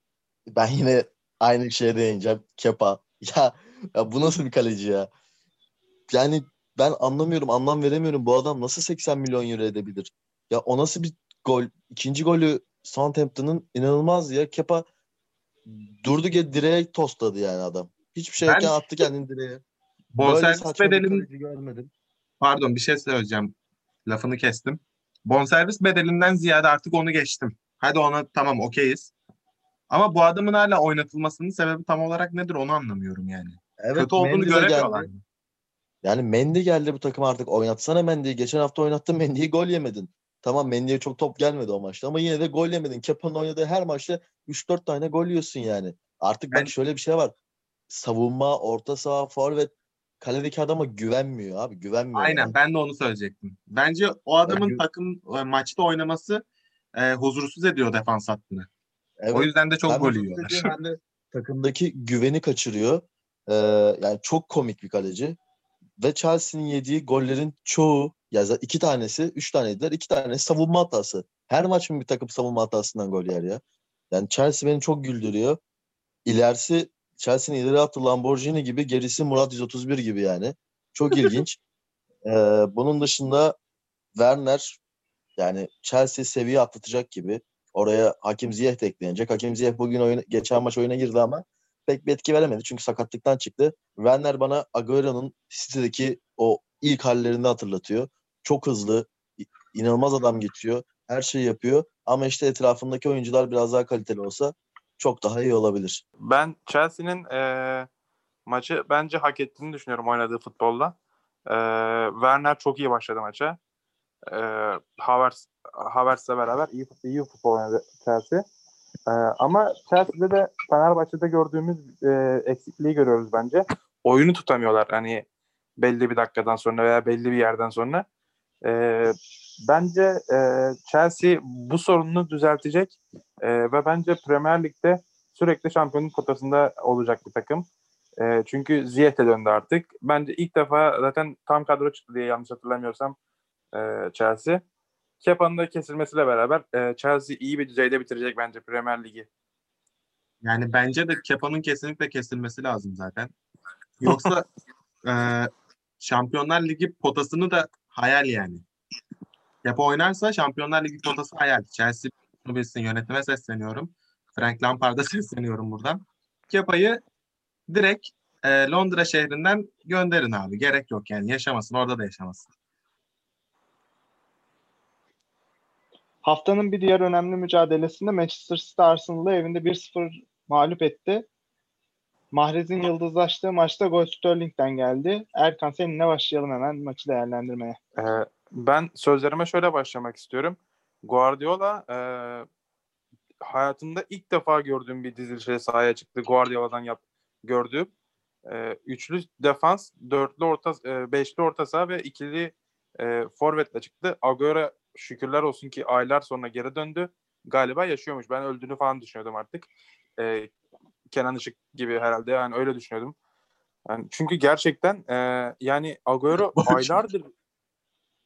ben yine aynı şeye değineceğim. Kepa. (laughs) Ya, ya bu nasıl bir kaleci ya? Yani ben anlamıyorum, anlam veremiyorum. Bu adam nasıl 80 milyon euro edebilir? Ya o nasıl bir gol? İkinci golü Southampton'ın inanılmaz ya. Kepa durdu direğe tostladı yani adam. Hiçbir şey Ben- yokken attı kendini direğe. Bonservis saçma bir bedelin kaleci görmedim. pardon bir şey söyleyeceğim. Lafını kestim. Bonservis bedelinden ziyade artık onu geçtim. Hadi ona tamam okeyiz. Ama bu adamın hala oynatılmasının sebebi tam olarak nedir onu anlamıyorum yani. Evet, Kötü olduğunu göremiyorlar. geldi. Yani Mendy geldi bu takım artık oynatsana Mendy'yi. Geçen hafta oynattın Mendy'yi gol yemedin. Tamam Mendy'ye çok top gelmedi o maçta ama yine de gol yemedin. Kepa'nın oynadığı her maçta 3-4 tane gol yiyorsun yani. Artık Ben- bak şöyle bir şey var. Savunma, orta saha, forvet kaledeki adama güvenmiyor abi. Güvenmiyor. Aynen yani. ben de onu söyleyecektim. Bence o adamın Yani- takım e, maçta oynaması e, huzursuz ediyor defans hattını. Evet. O yüzden de çok Hem gol yiyorlar. de (laughs) takımdaki güveni kaçırıyor. Ee, yani çok komik bir kaleci. Ve Chelsea'nin yediği gollerin çoğu ya iki tanesi, üç taneydiler. iki tane savunma hatası. Her maç mı bir takım savunma hatasından gol yer ya? Yani Chelsea beni çok güldürüyor. İlerisi Chelsea'nin ileri attı Lamborghini gibi, gerisi Murat 131 gibi yani. Çok ilginç. (laughs) Ee, bunun dışında Werner yani Chelsea seviye atlatacak gibi. Oraya Hakim Ziyech de eklenecek. Hakim Ziyech bugün oyun, geçen maç oyuna girdi ama pek bir etki veremedi. Çünkü sakatlıktan çıktı. Werner bana Agüero'nun City'deki o ilk hallerini hatırlatıyor. Çok hızlı, inanılmaz adam geçiyor. Her şeyi yapıyor. Ama işte etrafındaki oyuncular biraz daha kaliteli olsa çok daha iyi olabilir. Ben Chelsea'nin eee, maçı bence hak ettiğini düşünüyorum oynadığı futbolla. Eee Werner çok iyi başladı maça. Eee Havertz Havertz'le beraber iyi, iyi futbol oynadı Chelsea. Eee, ama Chelsea'de de Fenerbahçe'de gördüğümüz eee, eksikliği görüyoruz bence. Oyunu tutamıyorlar hani belli bir dakikadan sonra veya belli bir yerden sonra. Eee, bence eee, Chelsea bu sorununu düzeltecek Eee, ve bence Premier Lig'de sürekli şampiyonluk potasında olacak bir takım. Eee, çünkü Ziyech de döndü artık. Bence ilk defa zaten tam kadro çıktı diye yanlış hatırlamıyorsam eee, Chelsea. Kepa'nın da kesilmesiyle beraber eee, Chelsea iyi bir düzeyde bitirecek bence Premier Ligi. Yani bence de Kepa'nın kesinlikle kesilmesi lazım zaten. Yoksa (laughs) e, Şampiyonlar Ligi potasını da hayal yani. Kepa oynarsa Şampiyonlar Ligi potası hayal. Chelsea bunu bilsin yönetime sesleniyorum. Frank Lampard'a (laughs) sesleniyorum buradan. Kepa'yı direkt e, Londra şehrinden gönderin abi. Gerek yok yani yaşamasın orada da yaşamasın. Haftanın bir diğer önemli mücadelesinde Manchester City Arsenal'ı evinde 1-0 mağlup etti. Mahrez'in yıldızlaştığı maçta gol Sterling'den geldi. Erkan seninle başlayalım hemen maçı değerlendirmeye. Ee, ben sözlerime şöyle başlamak istiyorum. Guardiola e, hayatımda ilk defa gördüğüm bir dizilişe sahaya çıktı. Guardiola'dan yap, gördüğüm. E, üçlü defans, dörtlü orta, e, beşli orta saha ve ikili e, forvetle çıktı. Agüero şükürler olsun ki aylar sonra geri döndü. Galiba yaşıyormuş. Ben öldüğünü falan düşünüyordum artık. E, Kenan Işık gibi herhalde yani öyle düşünüyordum. Yani çünkü gerçekten e, yani Agüero (laughs) aylardır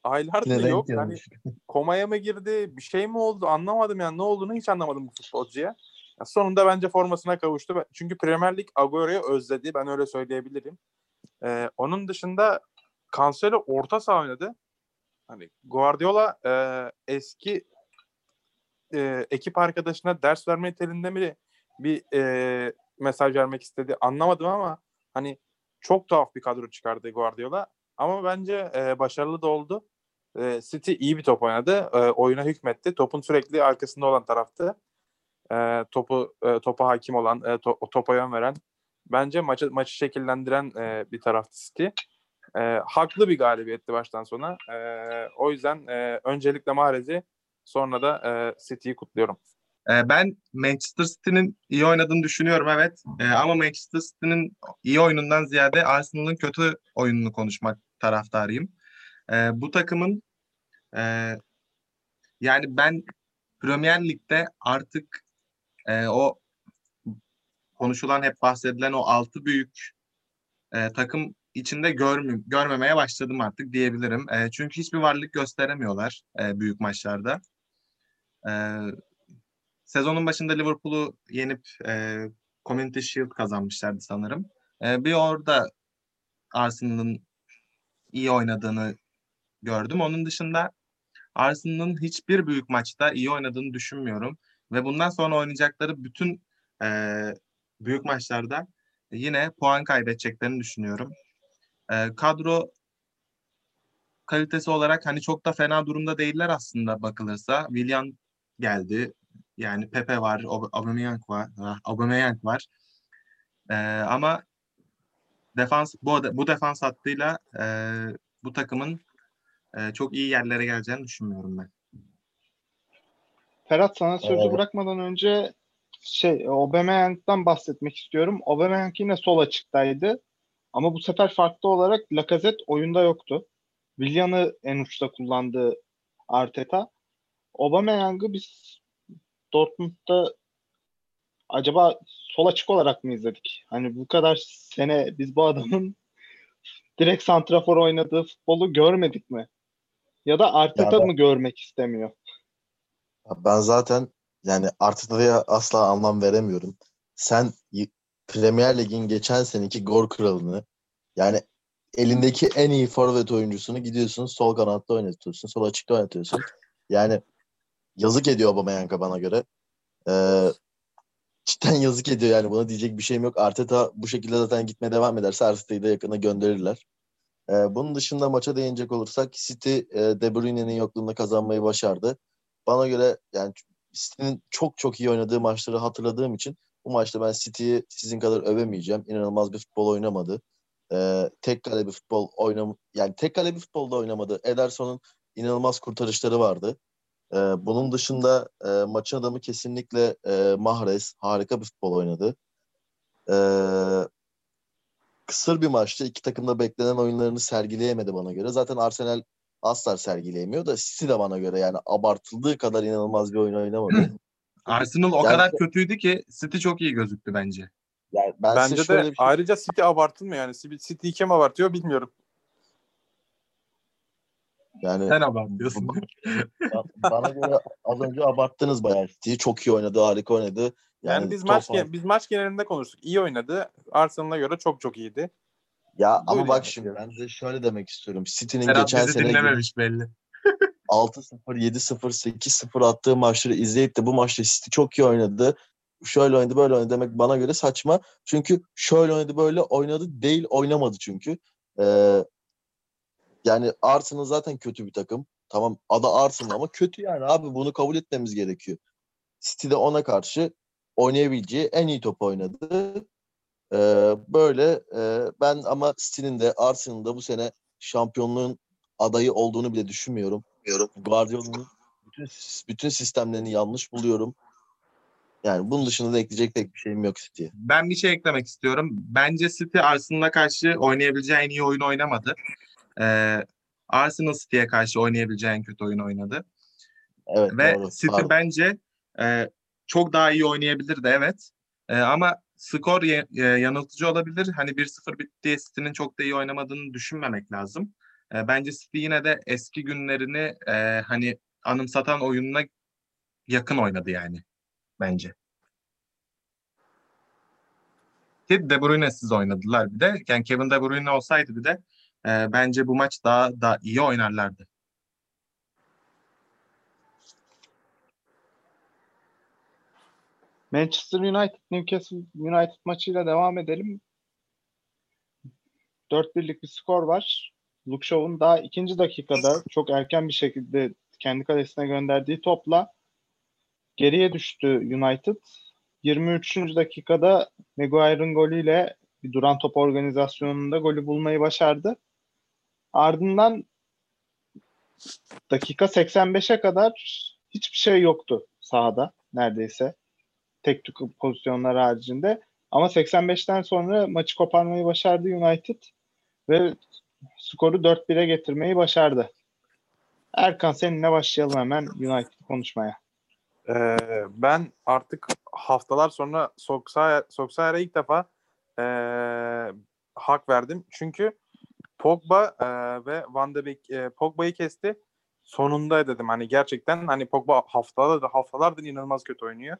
aylardır Neden yok. Yani (laughs) komaya mı girdi? Bir şey mi oldu? Anlamadım yani ne olduğunu hiç anlamadım bu futbolcuya. Ya sonunda bence formasına kavuştu. Çünkü Premier Lig Agüero'yu özledi. Ben öyle söyleyebilirim. Ee, onun dışında Cancelo orta saha oynadı. Hani Guardiola e, eski e, ekip arkadaşına ders verme niteliğinde mi bir e, mesaj vermek istedi anlamadım ama hani çok tuhaf bir kadro çıkardı Guardiola. Ama bence e, başarılı da oldu. E, City iyi bir top oynadı. E, oyuna hükmetti. Topun sürekli arkasında olan taraftı. E, topu e, topa hakim olan, e, to- topa yön veren. Bence maçı maçı şekillendiren e, bir taraftı City. E, haklı bir galibiyetti baştan sona. E, o yüzden e, öncelikle Mahrez'i sonra da e, City'yi kutluyorum. Ben Manchester City'nin iyi oynadığını düşünüyorum evet. E, ama Manchester City'nin iyi oyunundan ziyade Arsenal'ın kötü oyununu konuşmak taraftarıyım. E, bu takımın e, yani ben Premier Lig'de artık e, o konuşulan hep bahsedilen o altı büyük e, takım içinde görmü görmemeye başladım artık diyebilirim. E, çünkü hiçbir varlık gösteremiyorlar e, büyük maçlarda. E, sezonun başında Liverpool'u yenip e, Community Shield kazanmışlardı sanırım. E, bir orada Arsenal'ın iyi oynadığını gördüm. Onun dışında Arsenal'ın hiçbir büyük maçta iyi oynadığını düşünmüyorum. Ve bundan sonra oynayacakları bütün e, büyük maçlarda yine puan kaybedeceklerini düşünüyorum. E, kadro kalitesi olarak hani çok da fena durumda değiller aslında bakılırsa. Willian geldi. Yani Pepe var, Aubameyang var, ah, Aubameyang var. E, ama defans bu bu defans hattıyla e, bu takımın e, çok iyi yerlere geleceğini düşünmüyorum ben. Ferhat sana sözü Evet. bırakmadan önce şey Aubameyang'dan bahsetmek istiyorum. Aubameyang yine sol açıktaydı. Ama bu sefer farklı olarak Lacazette oyunda yoktu. Willian'ı en uçta kullandı Arteta. Aubameyang'ı biz Dortmund'da acaba sol açık olarak mı izledik? Hani bu kadar sene biz bu adamın (laughs) direkt santrafor oynadığı futbolu görmedik mi? Ya da Arteta mı görmek istemiyor? Ben zaten yani Arteta'ya asla anlam veremiyorum. Sen Premier Lig'in geçen seneki gol kralını yani elindeki en iyi forvet oyuncusunu gidiyorsun sol kanatta oynatıyorsun. Sol açıkta oynatıyorsun. Yani yazık ediyor Aubameyang'a bana göre. Ee, cidden yazık ediyor yani buna diyecek bir şeyim yok. Arteta bu şekilde zaten gitmeye devam ederse Arteta'yı da yakına gönderirler. Ee, bunun dışında maça değinecek olursak City e, De Bruyne'nin yokluğunda kazanmayı başardı. Bana göre yani City'nin çok çok iyi oynadığı maçları hatırladığım için bu maçta ben City'yi sizin kadar övemeyeceğim. İnanılmaz bir futbol oynamadı. Ee, tek kale bir futbol oynam yani tek kale bir futbolda oynamadı. Ederson'un inanılmaz kurtarışları vardı. Ee, bunun dışında e, maçın adamı kesinlikle e, Mahrez harika bir futbol oynadı. Ee, kısır bir maçtı. İki takım da beklenen oyunlarını sergileyemedi bana göre. Zaten Arsenal asla sergileyemiyor da City de bana göre yani abartıldığı kadar inanılmaz bir oyun oynamadı. (clears throat) Arsenal o Yani- kadar kötüydü ki City çok iyi gözüktü bence. Yani ben Bence de şöyle bir şey ayrıca City abartılmıyor yani. City City kim abartıyor bilmiyorum. yani Sen abartıyorsun. (laughs) bana göre az önce abarttınız bayağı City'yi. Çok iyi oynadı, harika oynadı. Yani, Yani, biz maç var. gen- biz maç genelinde konuştuk. İyi oynadı. Arsenal'a göre çok çok iyiydi. Ya ama Buyur bak yani. şimdi ben de şöyle demek istiyorum. City'nin geçen sene dinlememiş belli. 6-0, 7-0, 8-0 attığı maçları izleyip de bu maçta City çok iyi oynadı. Şöyle oynadı, böyle oynadı demek bana göre saçma. Çünkü şöyle oynadı, böyle oynadı değil, oynamadı çünkü. Ee, yani Arsenal zaten kötü bir takım. Tamam adı Arsenal ama kötü yani abi bunu kabul etmemiz gerekiyor. City de ona karşı oynayabileceği en iyi top oynadı. Ee, böyle e, ben ama City'nin de Arsenal'ın da bu sene şampiyonluğun adayı olduğunu bile düşünmüyorum. Guardiola'nın bütün, bütün sistemlerini yanlış buluyorum. Yani bunun dışında da ekleyecek pek bir şeyim yok City'ye. Ben bir şey eklemek istiyorum. Bence City Arsenal'a karşı oynayabileceği en iyi oyunu oynamadı. Ee, Arsenal City'ye karşı oynayabileceği en kötü oyunu oynadı. Evet Ve doğru. City Pardon. bence e, çok daha iyi oynayabilirdi evet. E, ama skor ye- e, yanıltıcı olabilir. Hani 1-0 bitti City'nin çok da iyi oynamadığını düşünmemek lazım. E, bence City yine de eski günlerini e, hani anımsatan oyununa yakın oynadı yani bence. Ki De Bruyne'siz oynadılar bir de. Yani Kevin De Bruyne olsaydı bir de e, bence bu maç daha da iyi oynarlardı. Manchester United Newcastle United maçıyla devam edelim. 4-1'lik bir skor var. Luke Shaw'un daha ikinci dakikada çok erken bir şekilde kendi kalesine gönderdiği topla geriye düştü United. 23. dakikada Maguire'ın golüyle bir duran top organizasyonunda golü bulmayı başardı. Ardından dakika 85'e kadar hiçbir şey yoktu sahada neredeyse. Tek tük pozisyonlar haricinde. Ama 85'ten sonra maçı koparmayı başardı United ve skoru 4-1'e getirmeyi başardı. Erkan seninle başlayalım hemen United konuşmaya. Ee, ben artık haftalar sonra Solskjaer'e ilk defa ee, hak verdim. Çünkü Pogba ee, ve Van de Beek ee, Pogba'yı kesti. Sonunda dedim hani gerçekten hani Pogba haftalardır haftalardır inanılmaz kötü oynuyor.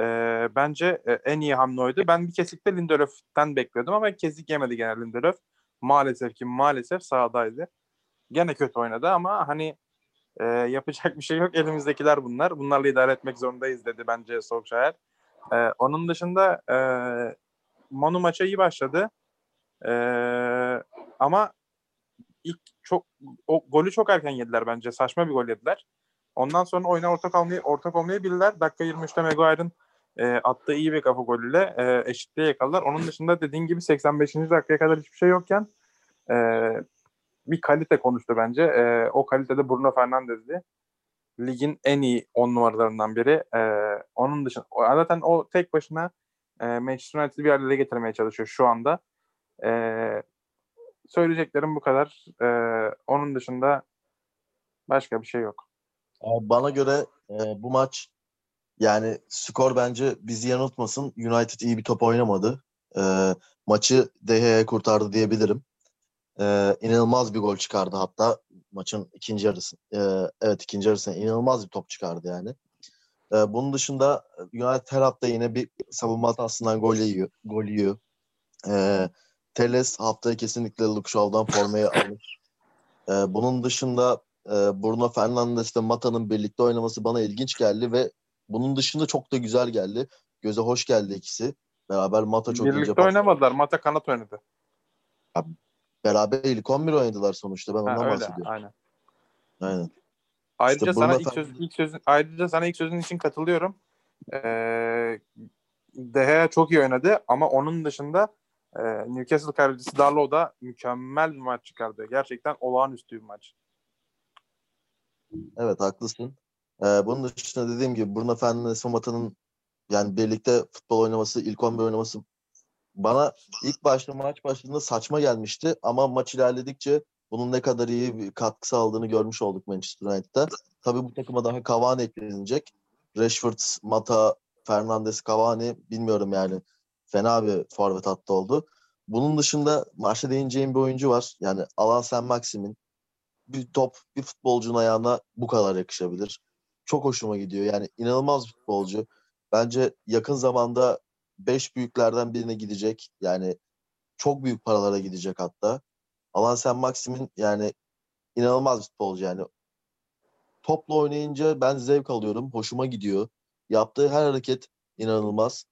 Ee, bence e, en iyi hamle oydu. Ben bir kesikte Lindelöf'ten bekliyordum ama kesik yemedi gene Lindelöf. Maalesef ki maalesef sahadaydı. Gene kötü oynadı ama hani e, yapacak bir şey yok. Elimizdekiler bunlar. Bunlarla idare etmek zorundayız dedi bence Solskjaer. E, onun dışında e, Manu maça iyi başladı. E, ama ilk çok o golü çok erken yediler bence. Saçma bir gol yediler. Ondan sonra oyuna ortak olmayı ortak olmayı bildiler. Dakika 23'te Maguire'ın e, attığı iyi bir kafa golüyle e, eşitliğe yakaladılar. Onun dışında dediğin gibi 85. dakikaya kadar hiçbir şey yokken e, bir kalite konuştu bence. E, o kalitede Bruno Fernandes'di. Ligin en iyi 10 numaralarından biri. E, onun dışında zaten o tek başına e, Manchester United'ı bir yerlere getirmeye çalışıyor şu anda. E, söyleyeceklerim bu kadar. E, onun dışında başka bir şey yok. Bana göre e, bu maç yani skor bence bizi yanıltmasın. United iyi bir top oynamadı. E, maçı Gea kurtardı diyebilirim. E, inanılmaz bir gol çıkardı hatta maçın ikinci yarısı. E, evet ikinci yarısında inanılmaz bir top çıkardı yani. E, bunun dışında United her hafta yine bir savunma hatasından gol yiyor. Gol yiyor. E, Teles haftaya kesinlikle Luke Shaw'dan formayı alır. E, bunun dışında e, Bruno Fernandes ve Mata'nın birlikte oynaması bana ilginç geldi ve bunun dışında çok da güzel geldi. Göze hoş geldi ikisi. Beraber Mata çok Birlikte pas- oynamadılar. Mata kanat oynadı. Beraber ilk 11 oynadılar sonuçta. Ben Ha, ondan öyle, bahsediyorum. aynen. Aynen. Ayrıca İşte sana ilk, söz, ilk sözün ayrıca sana ilk sözün için katılıyorum. Ee, De Gea çok iyi oynadı ama onun dışında e, Newcastle kalecisi Darlow da mükemmel bir maç çıkardı. Gerçekten olağanüstü bir maç. Evet haklısın. Ee, bunun dışında dediğim gibi Bruno Fernandes ve Mata'nın yani birlikte futbol oynaması, ilk 11 oynaması bana ilk başta maç başladığında saçma gelmişti ama maç ilerledikçe bunun ne kadar iyi bir katkı sağladığını görmüş olduk Manchester United'da. Tabii bu takıma daha Cavani eklenecek. Rashford, Mata, Fernandes, Cavani bilmiyorum yani. Fena bir forvet hattı oldu. Bunun dışında maçta değineceğim bir oyuncu var. Yani Alan Sen Maxim'in bir top bir futbolcunun ayağına bu kadar yakışabilir. Çok hoşuma gidiyor. Yani inanılmaz bir futbolcu. Bence yakın zamanda 5 büyüklerden birine gidecek. Yani çok büyük paralara gidecek hatta. Alan Sen Maxim'in yani inanılmaz bir futbolcu yani. topla oynayınca ben zevk alıyorum. Hoşuma gidiyor. Yaptığı her hareket inanılmaz.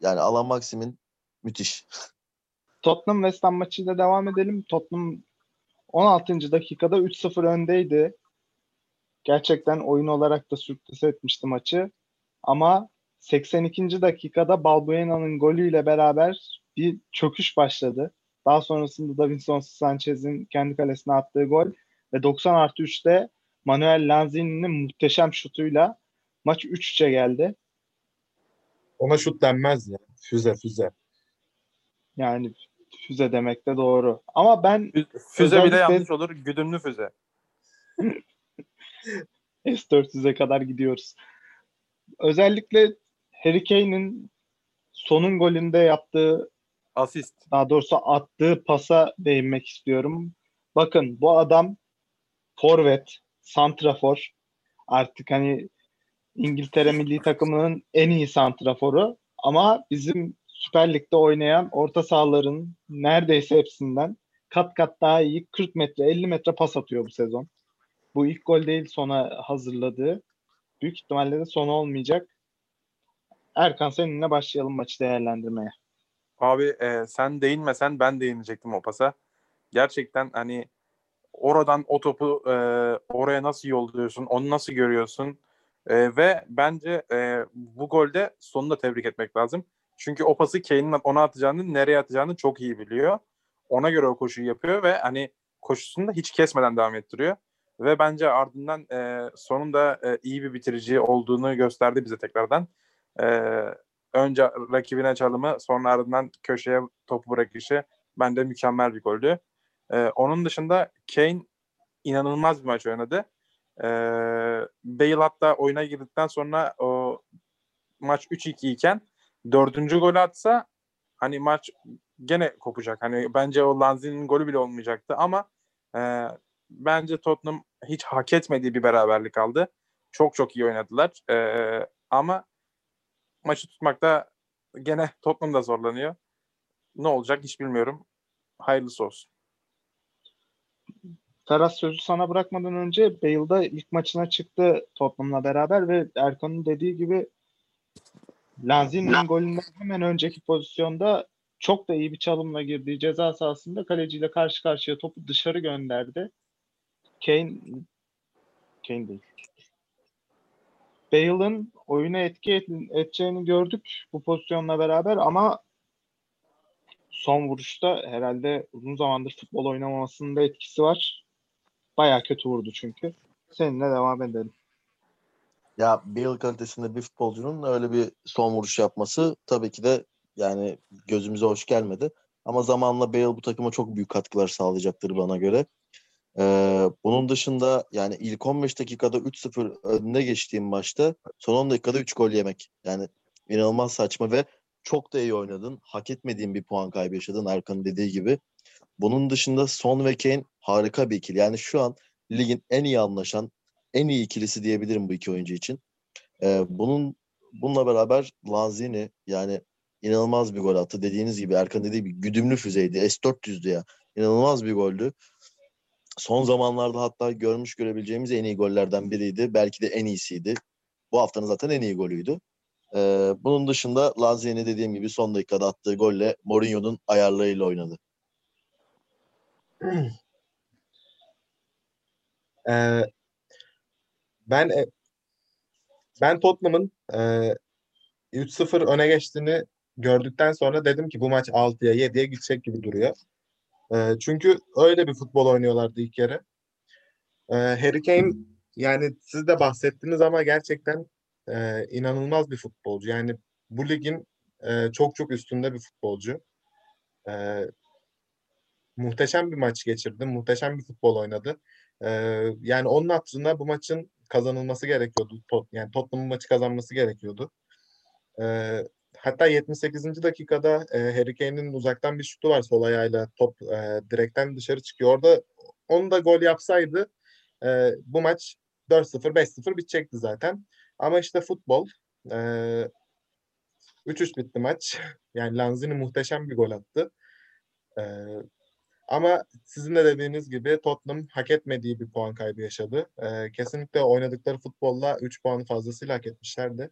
Yani Alan Maxim'in müthiş. (laughs) Tottenham West Ham maçıyla devam edelim. Tottenham 16. dakikada 3-0 öndeydi. Gerçekten oyun olarak da sürpriz etmişti maçı. Ama 82. dakikada Balbuena'nın golüyle beraber bir çöküş başladı. Daha sonrasında Davinson Sanchez'in kendi kalesine attığı gol ve 90 artı 3'te Manuel Lanzini'nin muhteşem şutuyla maç 3-3'e geldi. Ona şut denmez ya. Füze füze. Yani füze demek de doğru. Ama ben Fü- Füze bile Özellikle- yanlış olur. Güdümlü füze. (laughs) (laughs) S-400'e kadar gidiyoruz. Özellikle Harry Kane'in sonun golünde yaptığı, Asist. daha doğrusu attığı pasa değinmek istiyorum. Bakın bu adam forvet, santrafor. Artık hani İngiltere milli takımının en iyi santraforu. Ama bizim Süper Lig'de oynayan orta sahaların neredeyse hepsinden kat kat daha iyi 40 metre 50 metre pas atıyor bu sezon. Bu ilk gol değil sona hazırladığı. Büyük ihtimalle de sonu olmayacak. Erkan seninle başlayalım maçı değerlendirmeye. Abi e, sen değinmesen ben değinecektim o pasa. Gerçekten hani oradan o topu e, oraya nasıl yolluyorsun, onu nasıl görüyorsun? E, ve bence e, bu golde sonunda tebrik etmek lazım. Çünkü o pası Kane'in ona atacağını, nereye atacağını çok iyi biliyor. Ona göre o koşuyu yapıyor ve hani koşusunu da hiç kesmeden devam ettiriyor. Ve bence ardından e, sonunda e, iyi bir bitirici olduğunu gösterdi bize tekrardan. E, önce rakibine çalımı sonra ardından köşeye topu bırakışı bence mükemmel bir goldü. Ee, onun dışında Kane inanılmaz bir maç oynadı. Ee, Bale hatta oyuna girdikten sonra o maç 3-2 iken dördüncü golü atsa hani maç gene kopacak. Hani bence o Lanzini'nin golü bile olmayacaktı ama e, bence Tottenham hiç hak etmediği bir beraberlik aldı. Çok çok iyi oynadılar. Ee, ama maçı tutmakta gene (laughs) Tottenham da zorlanıyor. Ne olacak hiç bilmiyorum. Hayırlısı olsun. Ferhat sözü sana bırakmadan önce Bale'da ilk maçına çıktı Tottenham'la beraber ve Erkan'ın dediği gibi Lanzini'nin golünden hemen önceki pozisyonda çok da iyi bir çalımla girdiği ceza sahasında kaleciyle karşı karşıya topu dışarı gönderdi. Kane Kane değil. Bale'ın oyuna etki et- edeceğini gördük bu pozisyonla beraber ama son vuruşta herhalde uzun zamandır futbol oynamamasının da etkisi var. Baya kötü vurdu çünkü. Seninle devam edelim. Ya Bale kalitesinde bir futbolcunun öyle bir son vuruş yapması tabii ki de yani gözümüze hoş gelmedi. Ama zamanla Bale bu takıma çok büyük katkılar sağlayacaktır bana göre. Ee, bunun dışında yani ilk 15 dakikada 3-0 önüne geçtiğim maçta son 10 dakikada 3 gol yemek. Yani inanılmaz saçma ve çok da iyi oynadın. Hak etmediğin bir puan kaybı yaşadın Erkan'ın dediği gibi. Bunun dışında Son ve Kane harika bir ikili. Yani şu an ligin en iyi anlaşan, en iyi ikilisi diyebilirim bu iki oyuncu için. Ee, bunun bununla beraber Lanzini yani inanılmaz bir gol attı. Dediğiniz gibi Erkan dediği gibi güdümlü füzeydi. S400'dü ya. İnanılmaz bir goldü. Son zamanlarda hatta görmüş görebileceğimiz en iyi gollerden biriydi. Belki de en iyisiydi. Bu haftanın zaten en iyi golüydü. Ee, bunun dışında Lanzini dediğim gibi son dakikada attığı golle Mourinho'nun ayarlarıyla oynadı. Ee, ben e, ben Tottenham'ın e, 3-0 öne geçtiğini gördükten sonra dedim ki bu maç 6'ya 7'ye gidecek gibi duruyor. E, çünkü öyle bir futbol oynuyorlardı ilk yarı. E, Harry Kane yani siz de bahsettiniz ama gerçekten e, inanılmaz bir futbolcu. Yani bu ligin e, çok çok üstünde bir futbolcu. E, muhteşem bir maç geçirdi. Muhteşem bir futbol oynadı. Ee, yani onun hatırına bu maçın kazanılması gerekiyordu. Tot, yani Tottenham'ın maçı kazanması gerekiyordu. Ee, hatta 78. dakikada e, Harry Kane'in uzaktan bir şutu var sol ayağıyla top e, direkten dışarı çıkıyor. Orada onu da gol yapsaydı e, bu maç 4-0 5-0 bitecekti zaten. Ama işte futbol e, 3-3 bitti maç. (laughs) Yani Lanzini muhteşem bir gol attı. E, Ama sizin de dediğiniz gibi Tottenham hak etmediği bir puan kaybı yaşadı. Ee, kesinlikle oynadıkları futbolla 3 puanı fazlasıyla hak etmişlerdi.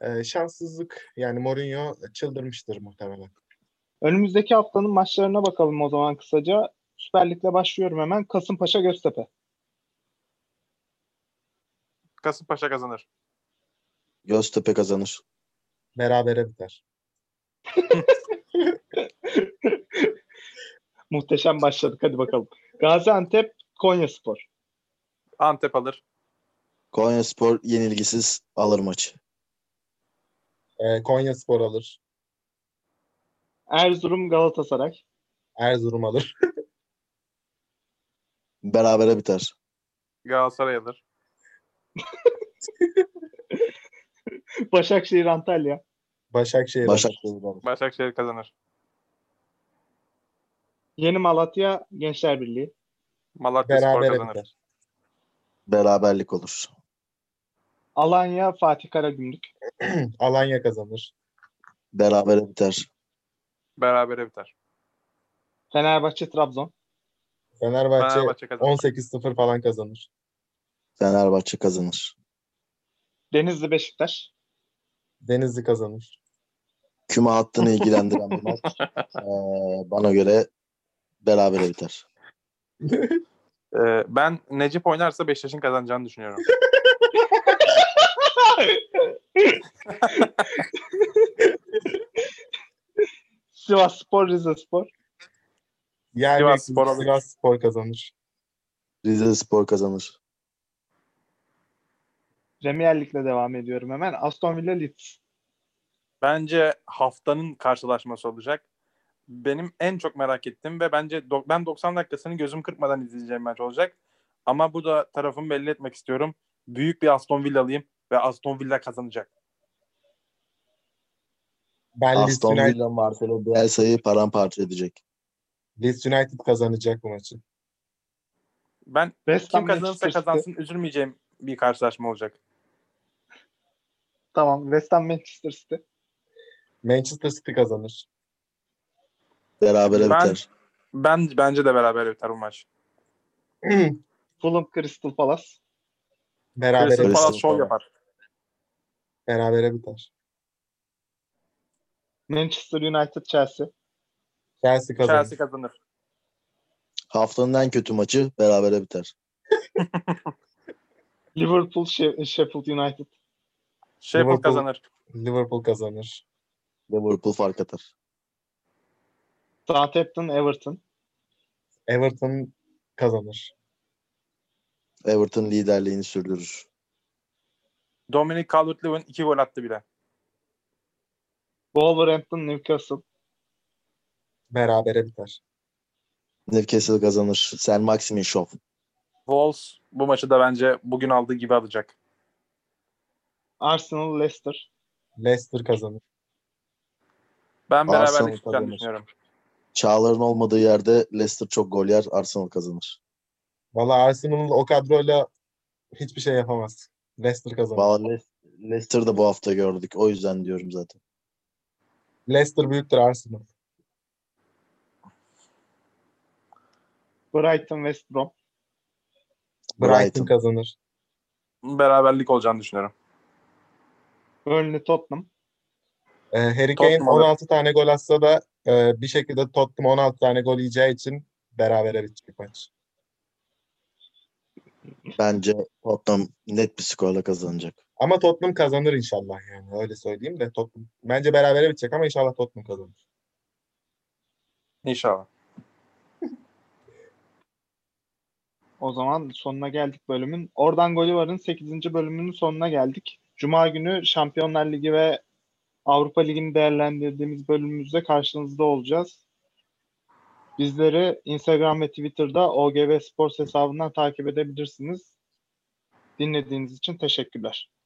Ee, şanssızlık yani Mourinho çıldırmıştır muhtemelen. Önümüzdeki haftanın maçlarına bakalım o zaman kısaca. Süper Lig'le başlıyorum hemen. Kasımpaşa Göztepe. Kasımpaşa kazanır. Göztepe kazanır. Berabere biter. (laughs) Muhteşem başladık. Hadi bakalım. Gaziantep Konyaspor. Antep alır. Konyaspor yenilgisiz alır maçı. Ee, Konya Spor alır. Erzurum Galatasaray. Erzurum alır. (laughs) Berabere biter. Galatasaray alır. (laughs) Başakşehir Antalya. Başakşehir. Başakşehir alır. Başakşehir kazanır. Yeni Malatya Gençler Birliği. Malatya Spor Berabere kazanır. biter. Beraberlik olur. Alanya Fatih Karagümrük. (clears throat) Alanya kazanır. Berabere biter. Berabere biter. Fenerbahçe Trabzon. Fenerbahçe, Fenerbahçe kazanır. 18-0 falan kazanır. Fenerbahçe kazanır. Denizli Beşiktaş. Denizli kazanır. Küme hattını ilgilendiren bir maç. (laughs) Ee, bana göre berabere biter. Ee, ben Necip oynarsa Beşiktaş'ın kazanacağını düşünüyorum. (laughs) (laughs) Sivas Spor Rize Spor. Yani Sivas Spor alır. Sivas Spor kazanır. Rize Spor kazanır. Premier Lig'le devam ediyorum hemen. Aston Villa Leeds. Bence haftanın karşılaşması olacak. Benim en çok merak ettiğim ve bence do- ben 90 dakikasını gözüm kırpmadan izleyeceğim maç olacak. Ama bu da tarafımı belli etmek istiyorum. Büyük bir Aston Villa'lıyım ve Aston Villa kazanacak. Ben Aston United, Villa Marcelo Bielsa'yı paramparça edecek. Leeds United kazanacak bu maçı. Ben West kim kazanırsa Manchester City. kazansın üzülmeyeceğim bir karşılaşma olacak. Tamam. West Ham Manchester City. Manchester City kazanır. Berabere Ben- biter. Ben bence de beraber biter bu maç. (clears throat) Fulham Crystal Palace. berabere, Crystal Palace şov yapar. berabere biter. Manchester United Chelsea. Chelsea kazanır. Chelsea kazanır. Haftanın en kötü maçı berabere biter. (laughs) Liverpool She- Sheffield United. Sheffield Liverpool- kazanır. Liverpool kazanır. Liverpool fark atar. Southampton Everton. Everton kazanır. Everton liderliğini sürdürür. Dominic Calvert-Lewin iki gol attı bile. Wolverhampton Newcastle. Berabere biter. Newcastle kazanır. Sen Maximin Şov. Wolves bu maçı da bence bugün aldığı gibi alacak. Arsenal Leicester. Leicester kazanır. Ben beraberlik çıkacağını düşünüyorum. Çağlar'ın olmadığı yerde Leicester çok gol yer. Arsenal kazanır. Valla Arsenal o kadroyla hiçbir şey yapamaz. Leicester kazanır. Valla Le- Leicester da bu hafta gördük. O yüzden diyorum zaten. Leicester büyüktür Arsenal. Brighton West Brom. Brighton, Brighton. kazanır. Beraberlik olacağını düşünüyorum. Burnley Tottenham. Ee, Harry Kane Tottenham alır. 16 tane gol atsa da e, bir şekilde Tottenham 16 tane gol yiyeceği için berabere bitecek maç. Bence Tottenham net bir skorla kazanacak. Ama Tottenham kazanır inşallah yani öyle söyleyeyim de Tottenham. Bence berabere bitecek ama inşallah Tottenham kazanır. İnşallah. O zaman sonuna geldik bölümün. Oradan golü varın 8. bölümünün sonuna geldik. Cuma günü Şampiyonlar Ligi ve Avrupa Ligi'ni değerlendirdiğimiz bölümümüzde karşınızda olacağız. Bizleri Instagram ve Twitter'da OGV Sports hesabından takip edebilirsiniz. Dinlediğiniz için teşekkürler.